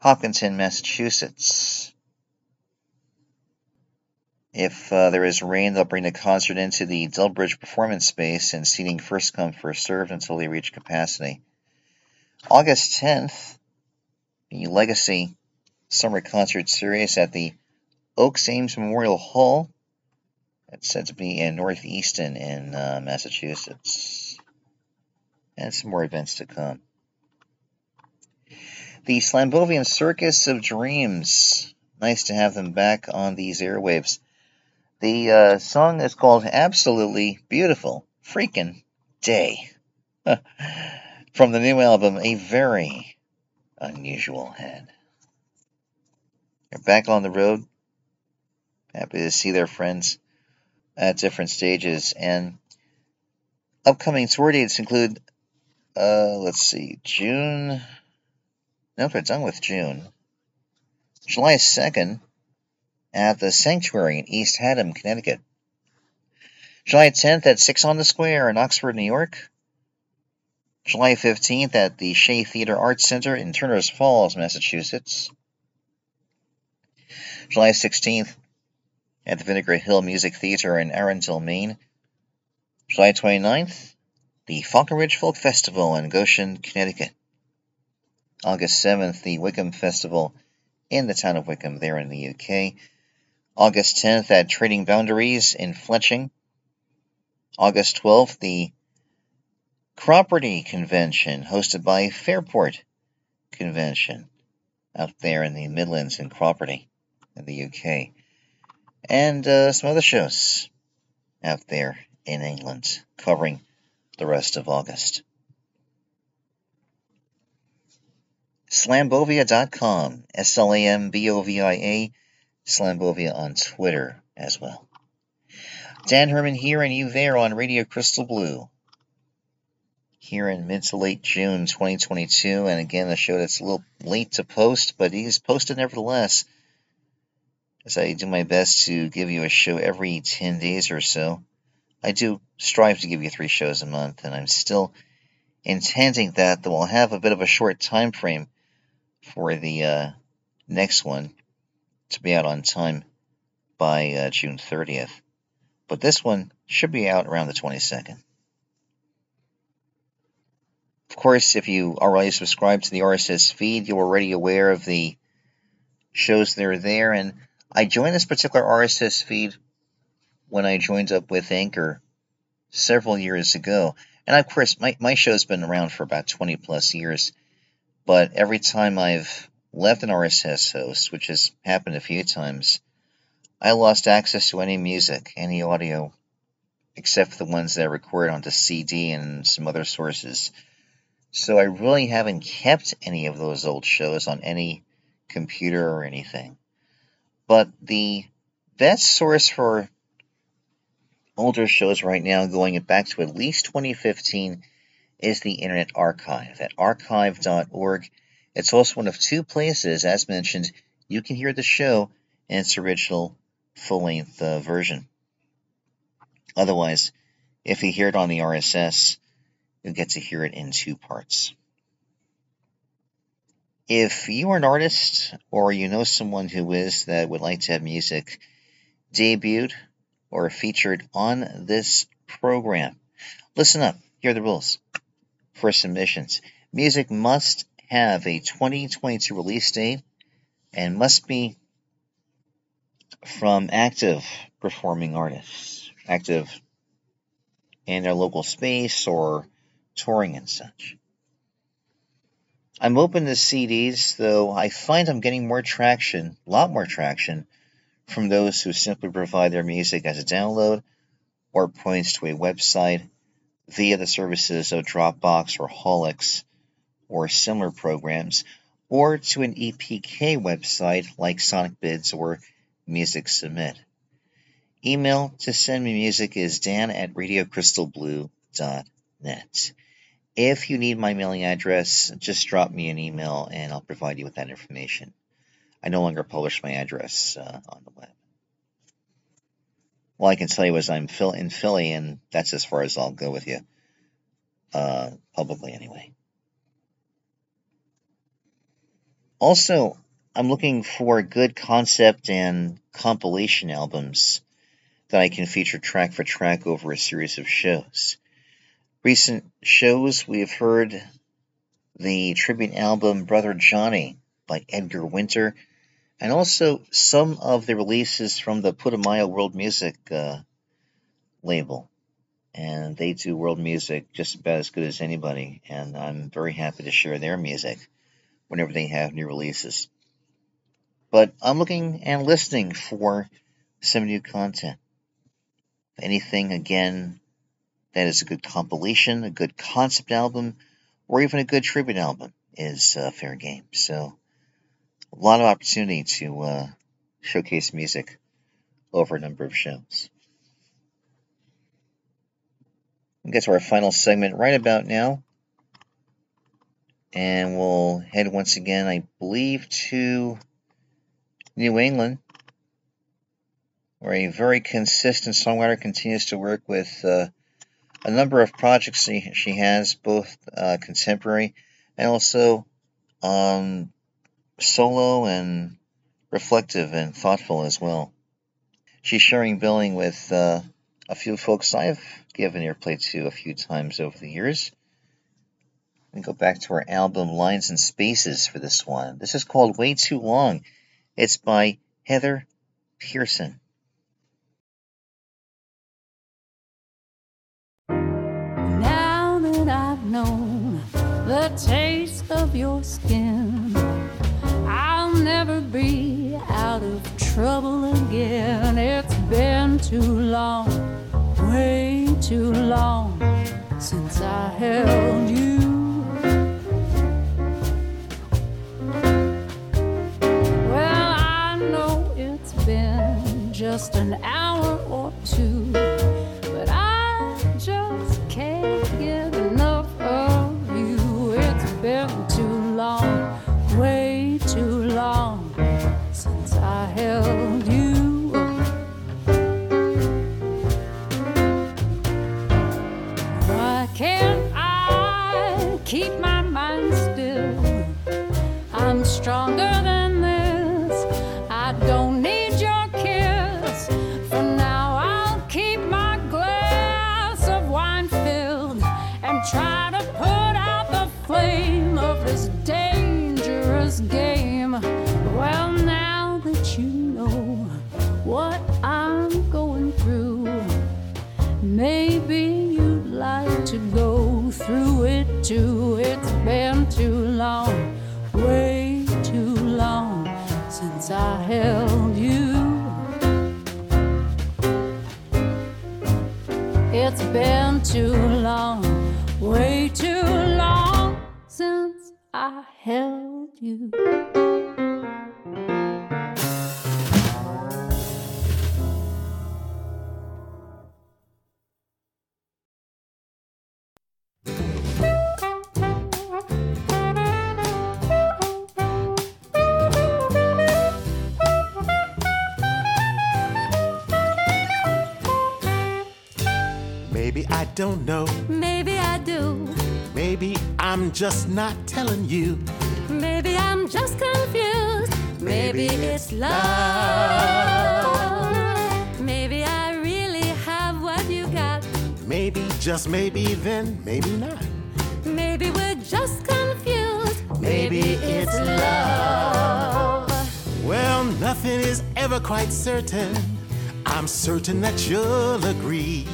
Hopkinton, Massachusetts. If uh, there is rain, they'll bring the concert into the Delbridge Performance Space and seating first come, first served until they reach capacity. August 10th, the Legacy Summer Concert Series at the Oakes Ames Memorial Hall. It's said to be in North Easton in uh, Massachusetts. And some more events to come. The Slambovian Circus of Dreams. Nice to have them back on these airwaves. The uh, song is called Absolutely Beautiful Freaking Day. From the new album, A Very Unusual Head. They're back on the road. Happy to see their friends at different stages. And upcoming tour dates include, uh, let's see, June. No, they're done with June. July 2nd at the Sanctuary in East Haddam, Connecticut. July 10th at 6 on the Square in Oxford, New York. July 15th at the Shea Theater Arts Center in Turners Falls, Massachusetts. July 16th at the Vinegar Hill Music Theater in Arundel, Maine. July 29th, the Falcon Ridge Folk Festival in Goshen, Connecticut. August 7th, the Wickham Festival in the town of Wickham, there in the UK. August 10th at Trading Boundaries in Fletching. August 12th, the Cropredy Convention hosted by Fairport Convention out there in the Midlands in Cropredy in the UK. And uh, some other shows out there in England covering the rest of August. Slambovia.com, S L A M B O V I A, Slambovia on Twitter as well. Dan Herman here and you there on Radio Crystal Blue. Here in mid to late June 2022, and again, a show that's a little late to post, but he's posted nevertheless. As I do my best to give you a show every 10 days or so. I do strive to give you three shows a month, and I'm still intending that, though I'll have a bit of a short time frame for the uh, next one to be out on time by uh, June 30th. But this one should be out around the 22nd. Of course, if you already subscribe to the RSS feed, you're already aware of the shows that are there. And I joined this particular RSS feed when I joined up with Anchor several years ago. And of course, my, my show's been around for about 20 plus years. But every time I've left an RSS host, which has happened a few times, I lost access to any music, any audio, except for the ones that I record onto CD and some other sources. So I really haven't kept any of those old shows on any computer or anything. But the best source for older shows right now, going back to at least 2015, is the Internet Archive at archive.org. It's also one of two places, as mentioned, you can hear the show in its original full length uh, version. Otherwise, if you hear it on the RSS, you'll get to hear it in two parts. If you are an artist or you know someone who is that would like to have music debuted or featured on this program, listen up. Here are the rules for submissions. Music must have a 2022 release date and must be from active performing artists, active in their local space or touring and such. I'm open to CDs, though I find I'm getting more traction, a lot more traction, from those who simply provide their music as a download or points to a website via the services of Dropbox or Holix or similar programs, or to an EPK website like Sonicbids or Music Submit. Email to send me music is dan at radiocrystalblue.net. If you need my mailing address, just drop me an email and I'll provide you with that information. I no longer publish my address uh, on the web. All I can tell you is I'm Phil in Philly, and that's as far as I'll go with you, uh, publicly anyway. Also, I'm looking for good concept and compilation albums that I can feature track for track over a series of shows. Recent shows, we have heard the tribute album Brother Johnny by Edgar Winter, and also some of the releases from the Putumayo World Music uh, label. And they do world music just about as good as anybody, and I'm very happy to share their music whenever they have new releases. But I'm looking and listening for some new content. Anything, again, that is a good compilation, a good concept album, or even a good tribute album is uh, fair game. So, a lot of opportunity to uh, showcase music over a number of shows. We'll get to our final segment right about now. And we'll head once again, I believe, to New England, where a very consistent songwriter continues to work with uh, a number of projects she, she has, both uh, contemporary and also um, solo and reflective and thoughtful as well. She's sharing billing with uh, a few folks I've given airplay to a few times over the years. And go back to our album Lines and Spaces for this one. This is called Way Too Long. It's by Heather Pierson. Now that I've known the taste of your skin, I'll never be out of trouble again. It's been too long, way too long since I held you. Just an hour or two, but I just can't get enough of you. It's been too long, way too long since I held been too long, way too long since I held you. Don't know. Maybe I do. Maybe I'm just not telling you. Maybe I'm just confused. Maybe it's love. Maybe I really have what you got. Maybe, just maybe, then maybe not. Maybe we're just confused. Maybe it's love. Well, nothing is ever quite certain. I'm certain that you'll agree.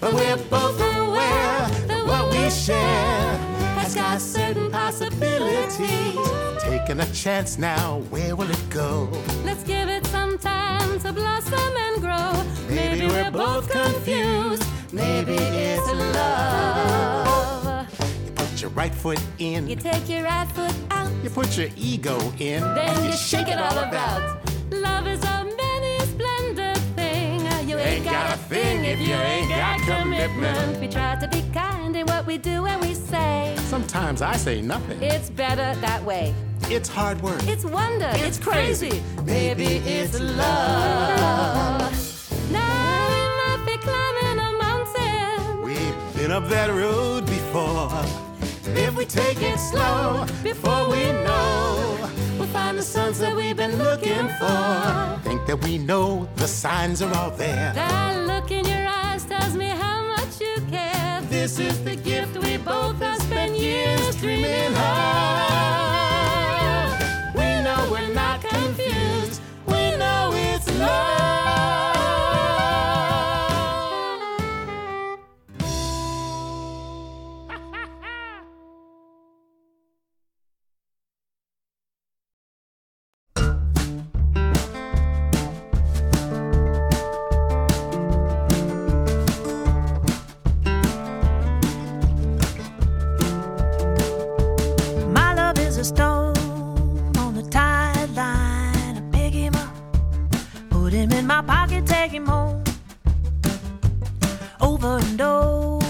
But we're both aware that what we share has got certain possibilities. Taking a chance now, where will it go? Let's give it some time to blossom and grow. Maybe we're both confused. Maybe it's love. You put your right foot in, You take your right foot out, you put your ego in, then and you shake it all about. Got a thing if you ain't got commitment. We try to be kind in what we do and we say. Sometimes I say nothing. It's better that way. It's hard work. It's wonder. It's, crazy. Maybe it's love. Now we might be climbing a mountain. We've been up that road before. If we take it slow, before we know, find the suns that we've been looking for. Think that we know the signs are all there. That look in your eyes tells me how much you care. This is the gift we both have spent years dreaming of. Stone on the tide line. I pick him up, put him in my pocket, take him home. Over and over.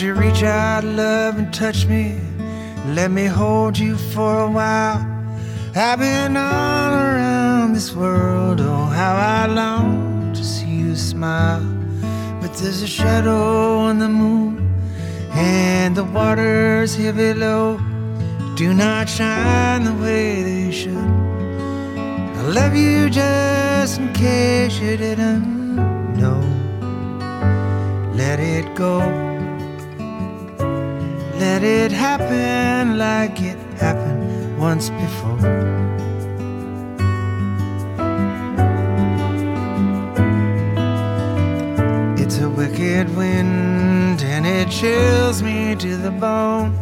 You reach out, love, and touch me? Let me hold you for a while. I've been all around this world, oh, how I long to see you smile. But there's a shadow on the moon, and the waters here below do not shine the way they should. I love you just in case you didn't know. Let it go. Let it happen like it happened once before. It's a wicked wind and it chills me to the bone.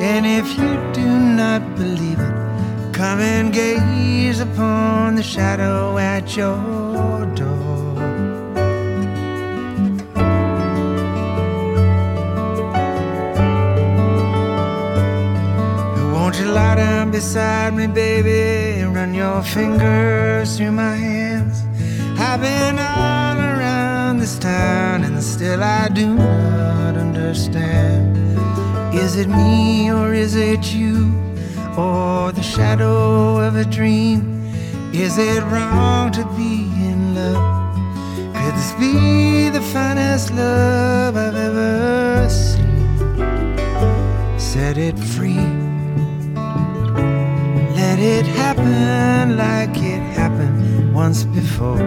And if you do not believe it, come and gaze upon the shadow at your you lie down beside me, baby, and run your fingers through my hands? I've been all around this town, and still I do not understand. Is it me or is it you, or the shadow of a dream? Is it wrong to be in love? Could this be the finest love I've ever it happen like it happened once before.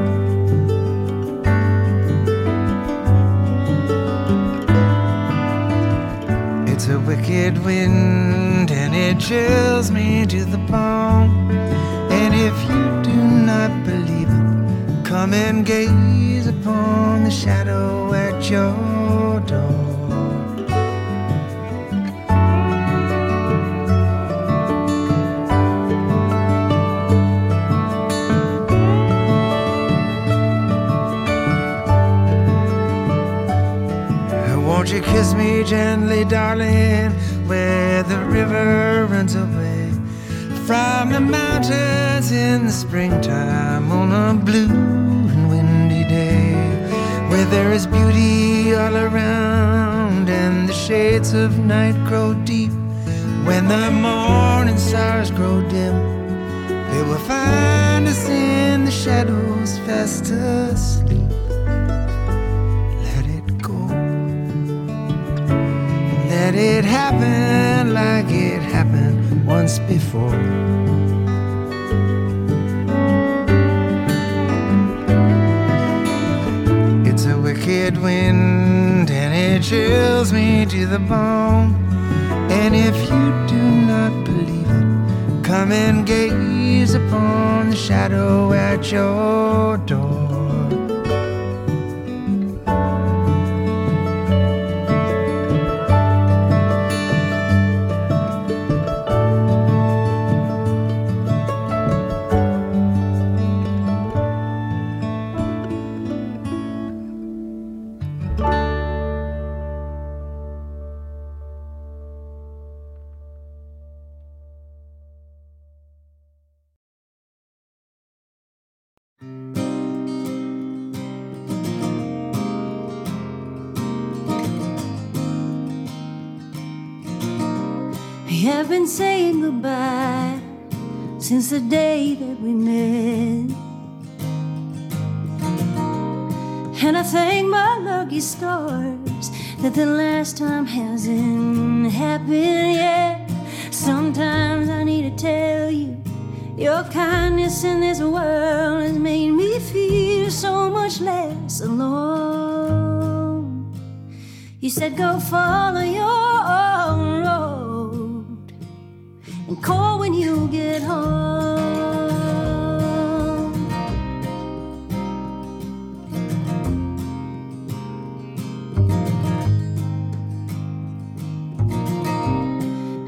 It's a wicked wind and it chills me to the bone. And if you do not believe it, come and gaze upon the shadow at your door. Kiss me gently, darling, where the river runs away from the mountains in the springtime on a blue and windy day, where there is beauty all around and the shades of night grow deep. When the morning stars grow dim, they will find us in the shadows fast Let it happen like it happened once before. It's a wicked wind and it chills me to the bone. And if you do not believe it, come and gaze upon the shadow at your door. Since the day that we met. And I thank my lucky stars that the last time hasn't happened yet. Sometimes I need to tell you, your kindness in this world has made me feel so much less alone. You said, go follow your own road and call when you get home.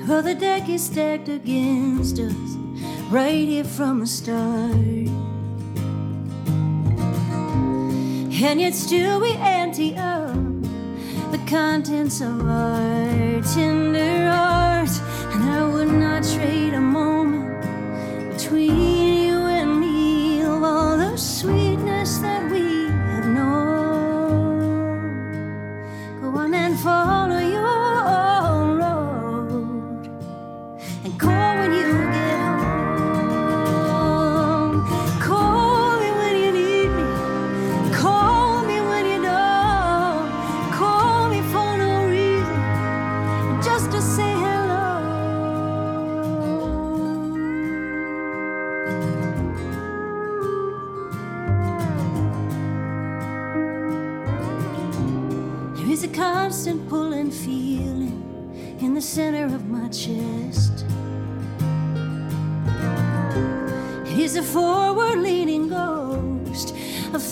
Well, the deck is stacked against us right here from the start. And yet, still, we empty up the contents of our tender hearts. I would not trade a moment between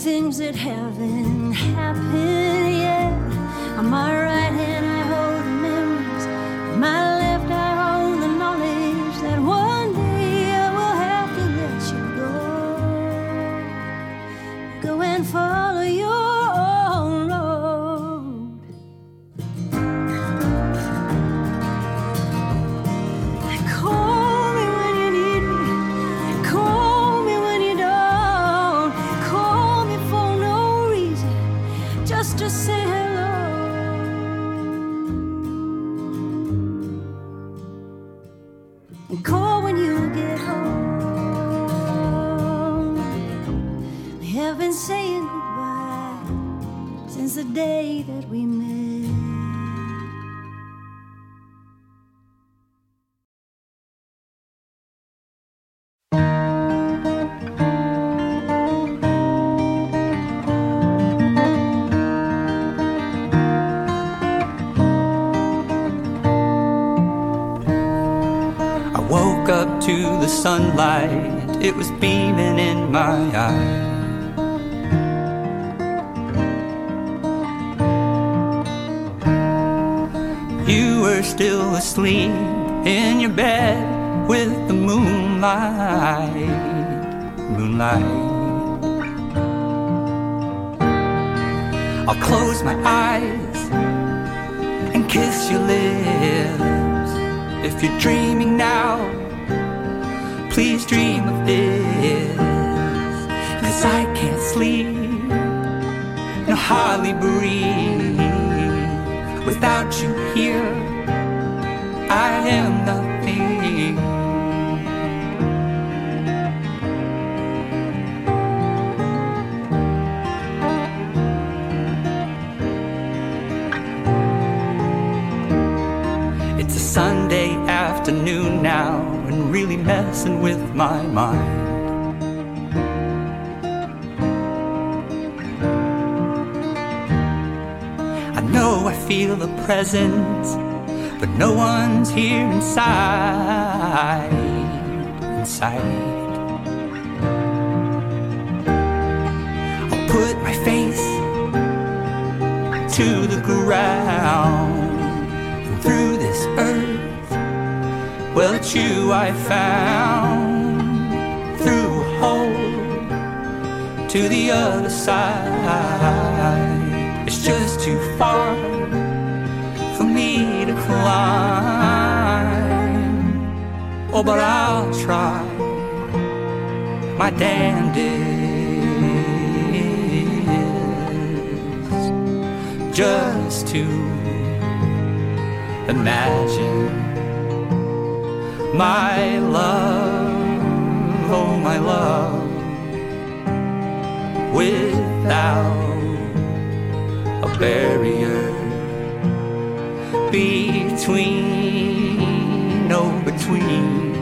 things that haven't happened yet. On my right it was beaming in my eyes. You were still asleep in your bed with the moonlight, moonlight. I'll close my eyes and kiss your lips. If you're dreaming now, please dream of this. Cause I can't sleep, no hardly breathe. Without you here, I am nothing. Really messing with my mind. I know I feel a presence, but no one's here inside. Inside. I'll put my face to the ground and through this earth. Well, it's you I found through a hole to the other side. It's just too far for me to climb. Oh, but I'll try my damnedest just to imagine my love, oh my love, without a barrier between, no between.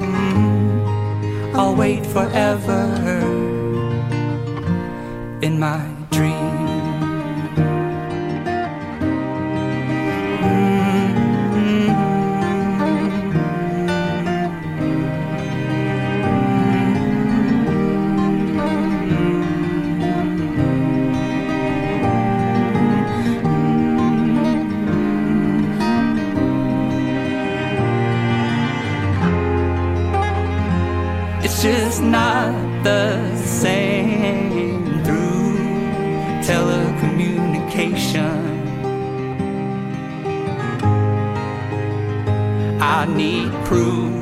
Mm, I'll wait forever in my dream. The same through telecommunication. I need proof.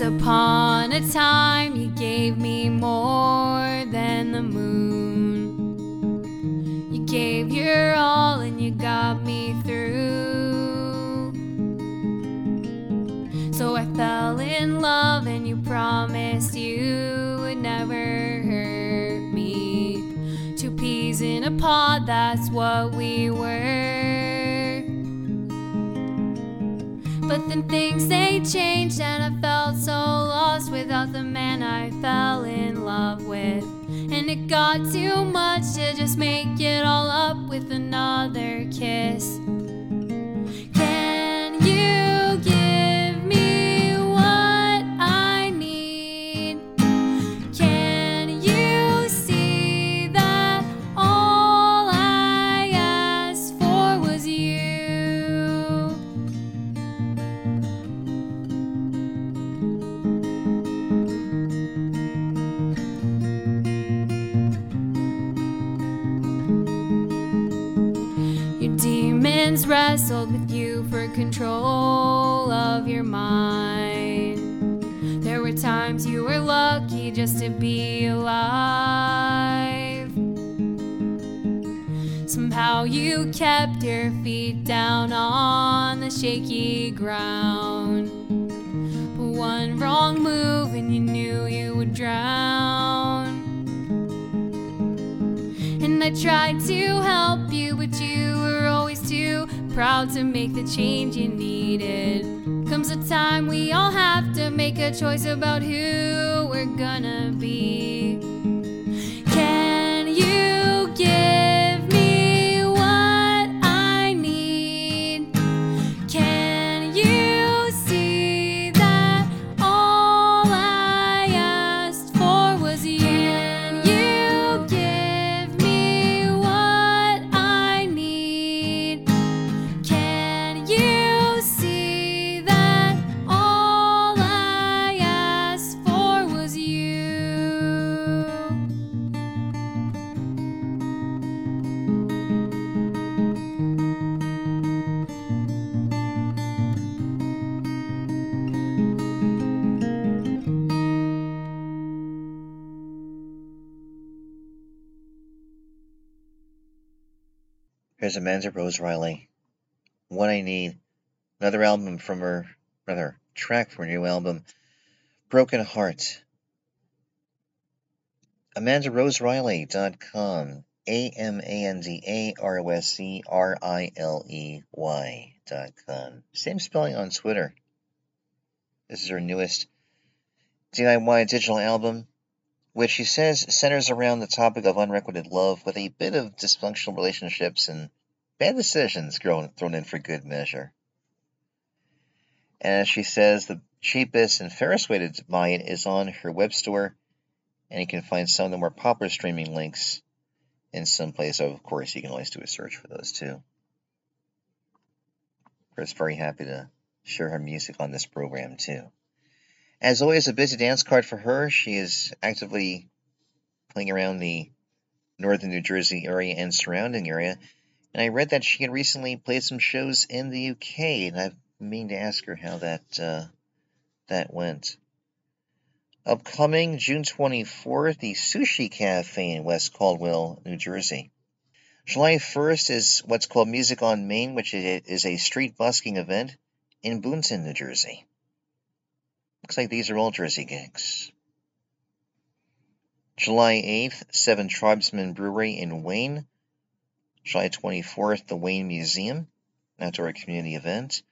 Once upon a time, you gave me more than the moon. You gave your all and you got me through. So I fell in love and you promised you would never hurt me. Two peas in a pod, that's what we were. But then things they changed got too much to just make it all up with another kiss. Here's Amanda Rose Riley. What I Need. Another album from her, another track from her new album, Broken Heart. AmandaRoseRiley.com. A M A N D A R O S E R I L E Y dot com. Same spelling on Twitter. This is her newest DIY digital album, which she says centers around the topic of unrequited love with a bit of dysfunctional relationships and bad decisions thrown, in for good measure. And she says, the cheapest and fairest way to buy it is on her web store, and you can find some of the more popular streaming links in some place. Of course, you can always do a search for those too. Chris, very happy to share her music on this program too. As always, a busy dance card for her. She is actively playing around the northern New Jersey area and surrounding area. And I read that she had recently played some shows in the UK, and I mean to ask her how that uh, that went. Upcoming June 24th, the Sushi Cafe in West Caldwell, New Jersey. July 1st is what's called Music on Main, which is a street busking event in Boonton, New Jersey. Looks like these are all Jersey gigs. July 8th, Seven Tribesmen Brewery in Wayne. July 24th, the Wayne Museum, outdoor community event.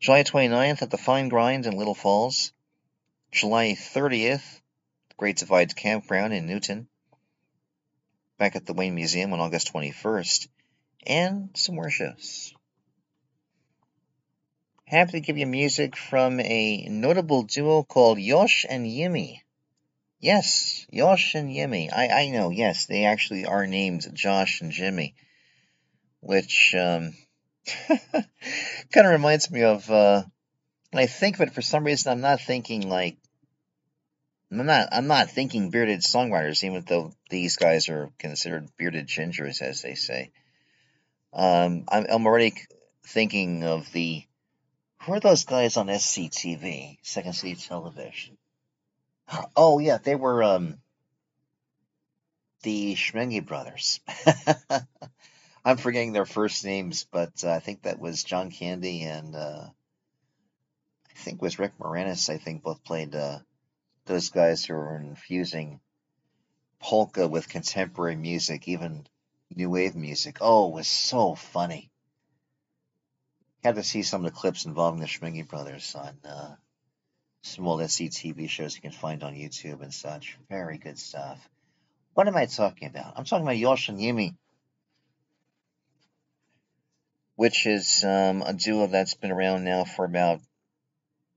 July 29th at the Fine Grind in Little Falls. July 30th, the Great Divide Campground in Newton. Back at the Wayne Museum on August 21st. And some more shows. Happy to give you music from a notable duo called Yosh and Yimmy. Yes, Yosh and Yimmy. I, I know, yes, they actually are named Josh and Jimmy, which um, kind of reminds me of. Uh, I think of it, for some reason, I'm not thinking like. I'm not. I'm not thinking bearded songwriters, even though these guys are considered bearded gingers, as they say. Um, I'm, I'm already thinking of the. Who are those guys on SCTV, Second City Television? Oh yeah, they were um the Schmenge brothers. I'm forgetting their first names, but uh, I think that was John Candy and uh, I think was Rick Moranis. I think both played uh, those guys who were infusing polka with contemporary music, even new wave music. Oh, it was so funny. Had to see some of the clips involving the Schmenge brothers on uh, some old SCTV shows you can find on YouTube and such. Very good stuff. What am I talking about? I'm talking about Yosh and Yimmy, which is um, a duo that's been around now for about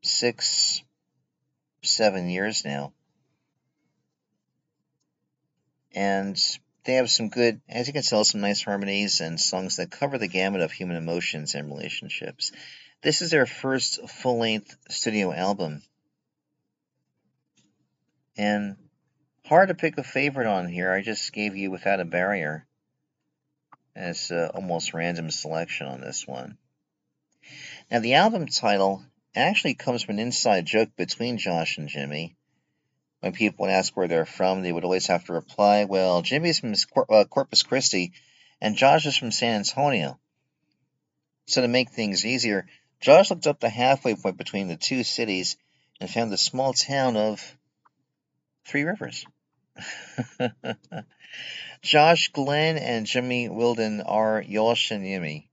six, seven years now. And they have some good, as you can tell, some nice harmonies and songs that cover the gamut of human emotions and relationships. This is their first full length studio album. And hard to pick a favorite on here. I just gave you Without a Barrier. as uh, almost random selection on this one. Now, the album title actually comes from an inside joke between Josh and Jimmy. When people would ask where they're from, they would always have to reply, well, Jimmy's from Cor- uh, Corpus Christi and Josh is from San Antonio. So, to make things easier, Josh looked up the halfway point between the two cities and found the small town of Three Rivers. Josh Glenn and Jimmy Wilden are Yosh and Yimmy.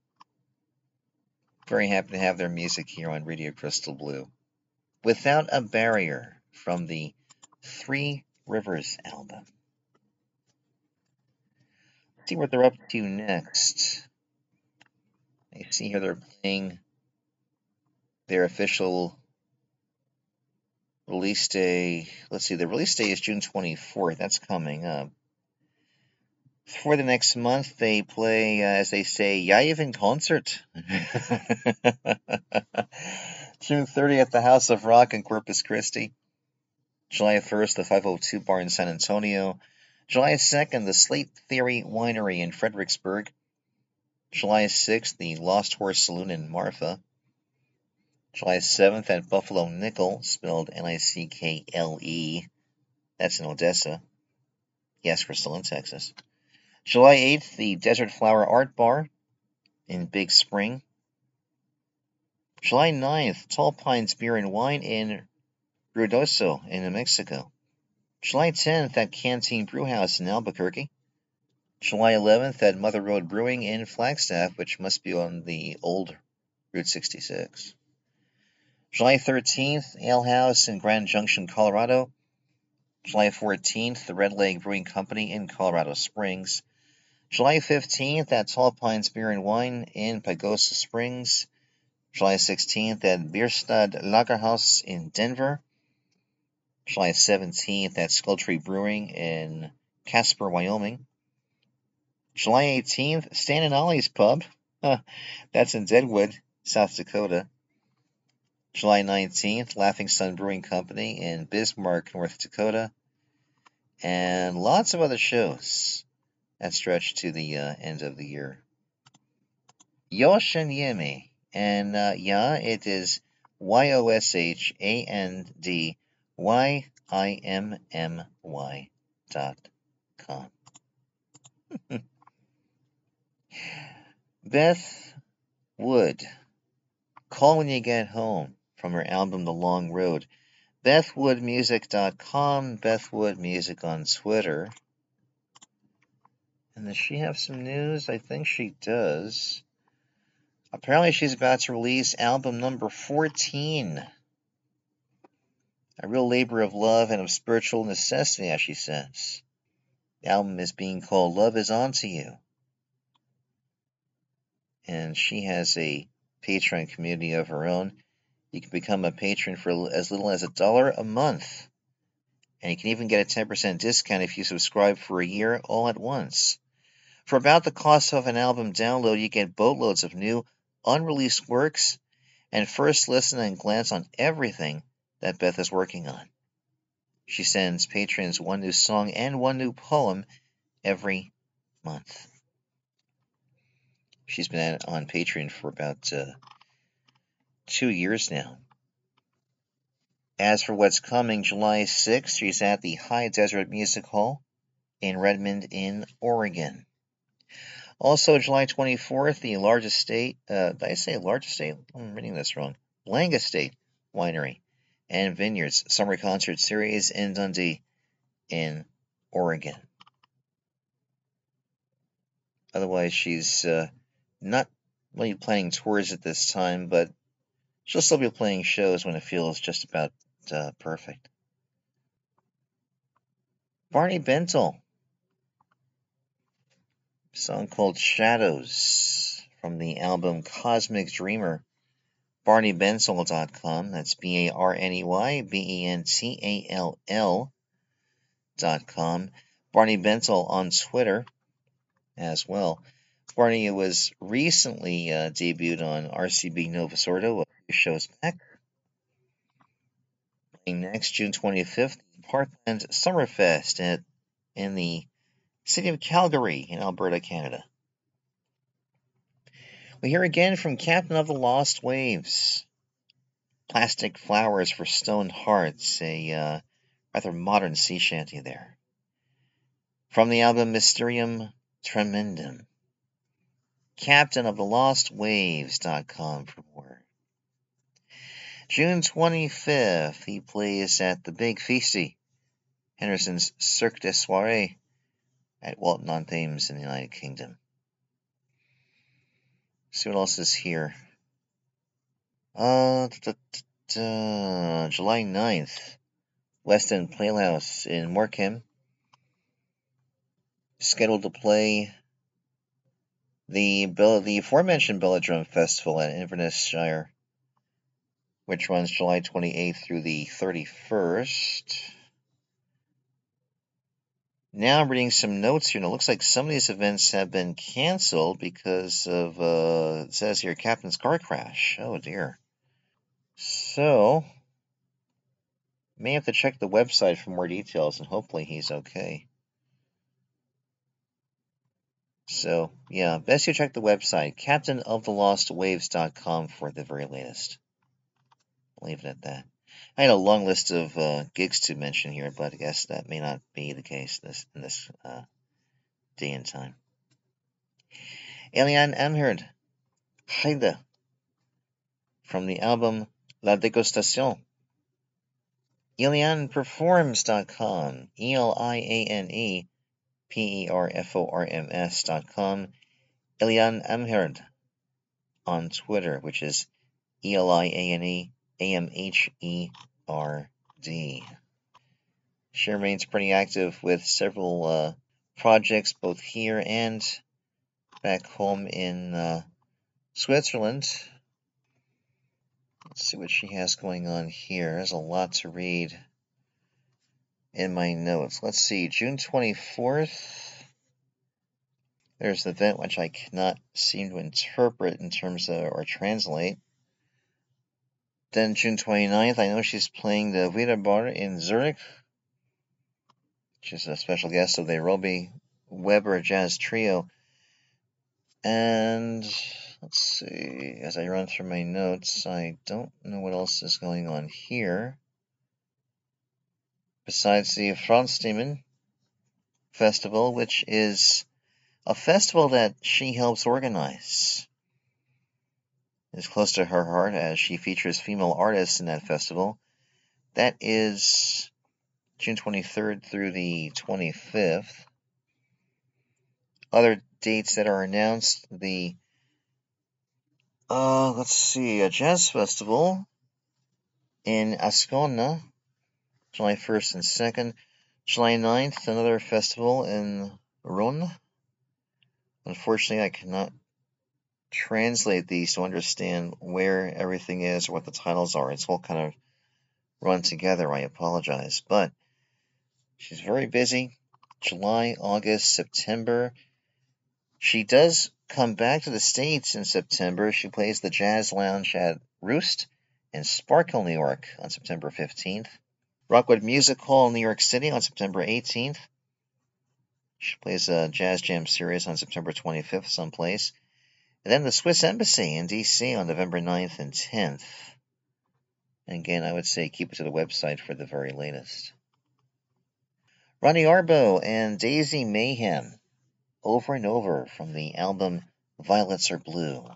Very happy to have their music here on Radio Crystal Blue. Without a Barrier from the Three Rivers album. Let's see what they're up to next. I see here they're playing their official release day. Let's see, the release day is June 24th. That's coming up. For the next month, they play, uh, as they say, in concert. June 30th, the House of Rock in Corpus Christi. July 1st, the 502 Bar in San Antonio. July 2nd, the Slate Theory Winery in Fredericksburg. July 6th, the Lost Horse Saloon in Marfa. July 7th at Buffalo Nickel, spelled N I C K L E. That's in Odessa. Yes, we're still in Texas. July 8th, the Desert Flower Art Bar in Big Spring. July 9th, Tall Pines Beer and Wine in Ruidoso in New Mexico. July 10th at Canteen Brewhouse in Albuquerque. July 11th at Mother Road Brewing in Flagstaff, which must be on the old Route 66. July 13th, Ale House in Grand Junction, Colorado. July 14th, the Red Leg Brewing Company in Colorado Springs. July 15th at Tall Pines Beer and Wine in Pagosa Springs. July 16th at Bierstadt Lagerhaus in Denver. July 17th at Skulltree Brewing in Casper, Wyoming. July 18th, Stan and Ollie's Pub. Huh, that's in Deadwood, South Dakota. July 19th, Laughing Sun Brewing Company in Bismarck, North Dakota. And lots of other shows that stretch to the uh, end of the year. Yosh and Yimmy. And uh, yeah, it is Y O S H A N D Y I M M Y dot com. Beth Wood. Call when you get home from her album The Long Road. BethWoodMusic.com, Bethwood Music on Twitter. And does she have some news? I think she does. Apparently, she's about to release album number 14. A real labor of love and of spiritual necessity, as she says. The album is being called Love Is Onto You. And she has a patron community of her own. You can become a patron for as little as a dollar a month. And you can even get a 10% discount if you subscribe for a year all at once. For about the cost of an album download, you get boatloads of new, unreleased works and first listen and glance on everything that Beth is working on. She sends patrons one new song and one new poem every month. She's been on Patreon for about uh, two years now. As for what's coming, July 6th, she's at the High Desert Music Hall in Redmond, in Oregon. Also, July 24th, the largest state, uh, did I say largest state? I'm reading this wrong. Langa State Winery and Vineyards Summer Concert Series in Dundee, in Oregon. Otherwise, she's uh, not really planning tours at this time, but she'll still be playing shows when it feels just about uh, perfect. Barney Bentall, song called Shadows from the album Cosmic Dreamer. BarneyBentall.com. That's B A R N E Y B E N T A L L dot com. Barney Bentall on Twitter as well. Barney was recently uh, debuted on RCB Nova Sordo a few shows back. Next June 25th, Parkland Summerfest at, in the city of Calgary in Alberta, Canada. We hear again from Captain of the Lost Waves. Plastic Flowers for Stone Hearts, a uh, rather modern sea shanty there. From the album Mysterium Tremendum. Captain of the Lost Waves.com for more. June 25th, he plays at the Big Feasty, Henderson's Cirque de Soiree at Walton on Thames in the United Kingdom. See what else is here. Uh, da, da, da, July 9th, West End Playhouse in Morecambe. Scheduled to play the Bell- the aforementioned Belladrum Festival at Inverness Shire, which runs July 28th through the 31st. Now I'm reading some notes here, and it looks like some of these events have been canceled because of, uh, it says here, Captain's car crash. Oh dear. So, may have to check the website for more details, and hopefully he's okay. So, yeah, best you check the website, captainofthelostwaves.com for the very latest. Leave it at that. I had a long list of uh, gigs to mention here, but I guess that may not be the case this in this uh, day and time. Eliane Amherd, Haida, from the album La Degustation. ElianePerforms.com, E L I A N E P E R F O R M S.com. Eliane Amherd on Twitter, which is E L I A N E A M H E R D. She remains pretty active with several uh, projects both here and back home in uh, Switzerland. Let's see what she has going on here. There's a lot to read in my notes. Let's see, June 24th. There's an event which I cannot seem to interpret in terms of or translate. Then June 29th, I know she's playing the Vita Bar in Zurich. She's a special guest of the Roby Weber Jazz Trio. And let's see, as I run through my notes, I don't know what else is going on here. Besides the Franz Demon Festival, which is a festival that she helps organize is close to her heart as she features female artists in that festival. That is June 23rd through the 25th. Other dates that are announced the uh let's see, a jazz festival in Ascona, July 1st and 2nd. July 9th, another festival in Rhône. Unfortunately, I cannot translate these to understand where everything is what the titles are. It's all kind of run together. I apologize. But she's very busy. July, August, September. She does come back to the States in September. She plays the Jazz Lounge at Roost in Sparkill, New York on September 15th. Rockwood Music Hall in New York City on September 18th. She plays a Jazz Jam series on September 25th, someplace. And then the Swiss Embassy in DC on November 9th and 10th. And again, I would say keep it to the website for the very latest. Ronnie Arbo and Daisy Mayhem, over and over from the album Violets Are Blue.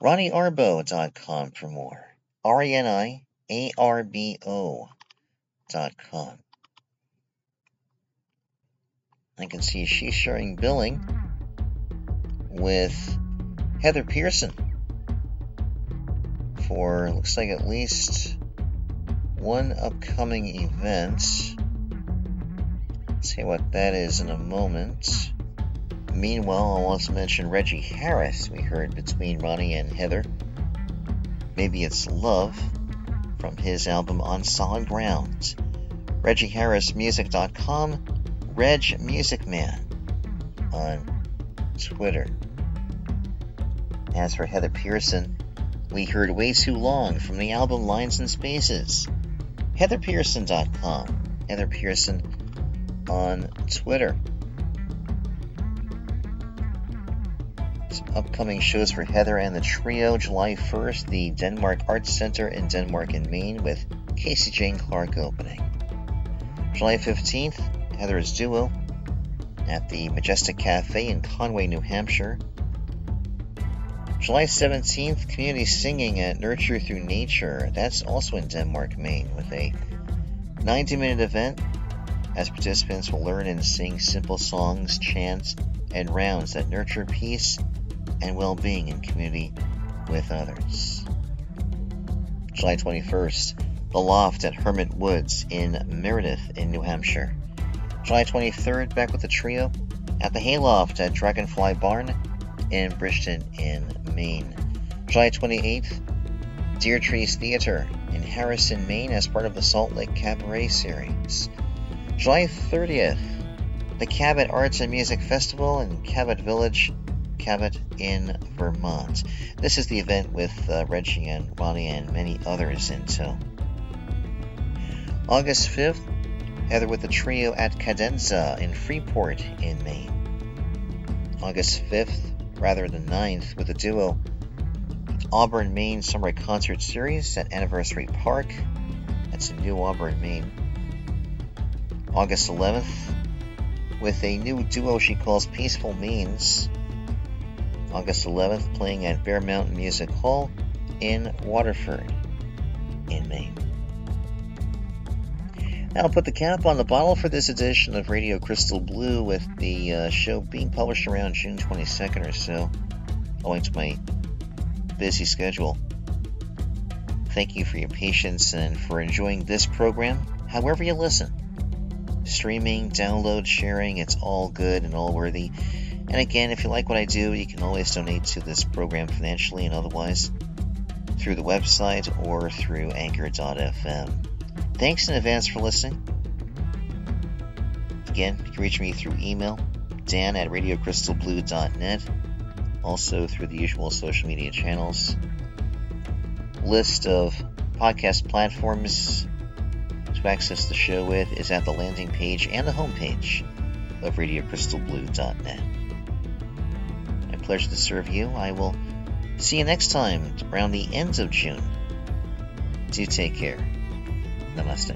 RonnieArbo.com for more. R E N I A R B O dot com. I can see she's sharing billing with Heather Pierson for looks like at least one upcoming event. see what that is in a moment. Meanwhile, I want to mention Reggie Harris we heard between Ronnie and Heather. Maybe it's Love from his album On Solid Ground. ReggieHarrisMusic.com, Reg Music Man on Twitter. As for Heather Pierson, we heard Way Too Long from the album Lines and Spaces. HeatherPierson.com. Heather Pierson on Twitter. Some upcoming shows for Heather and the Trio. July 1st, the Denmark Arts Center in Denmark and Maine with Casey Jane Clark opening. July 15th, Heather's Duo at the Majestic Cafe in Conway, New Hampshire. July 17th, community singing at Nurture Through Nature. That's also in Denmark, Maine, with a 90 minute event as participants will learn and sing simple songs, chants, and rounds that nurture peace and well being in community with others. July 21st, The Loft at Hermit Woods in Meredith in New Hampshire. July 23rd, back with the trio at the Hayloft at Dragonfly Barn in Bridgton in Maine. July 28th, Deer Trees Theater in Harrison, Maine as part of the Salt Lake Cabaret Series. July 30th, the Cabot Arts and Music Festival in Cabot Village, Cabot in Vermont. This is the event with uh, Reggie and Ronnie and many others in. August 5th, Heather with the trio at Cadenza in Freeport in Maine. August 5th, rather than ninth, with the duo Auburn, Maine Summer Concert Series at Anniversary Park. That's in New Auburn, Maine. August 11th, with a new duo she calls Peaceful Means. August 11th, playing at Bear Mountain Music Hall in Waterford, in Maine. That'll put the cap on the bottle for this edition of Radio Crystal Blue, with the uh, show being published around June 22nd or so, owing to my busy schedule. Thank you for your patience and for enjoying this program, however you listen. Streaming, download, sharing, it's all good and all worthy. And again, if you like what I do, you can always donate to this program financially and otherwise through the website or through anchor.fm. Thanks in advance for listening. Again, you can reach me through email, dan at radiocrystalblue.net, also through the usual social media channels. List of podcast platforms to access the show with is at the landing page and the homepage of radiocrystalblue.net. My pleasure to serve you. I will see you next time around the end of June. Do take care. Namaste.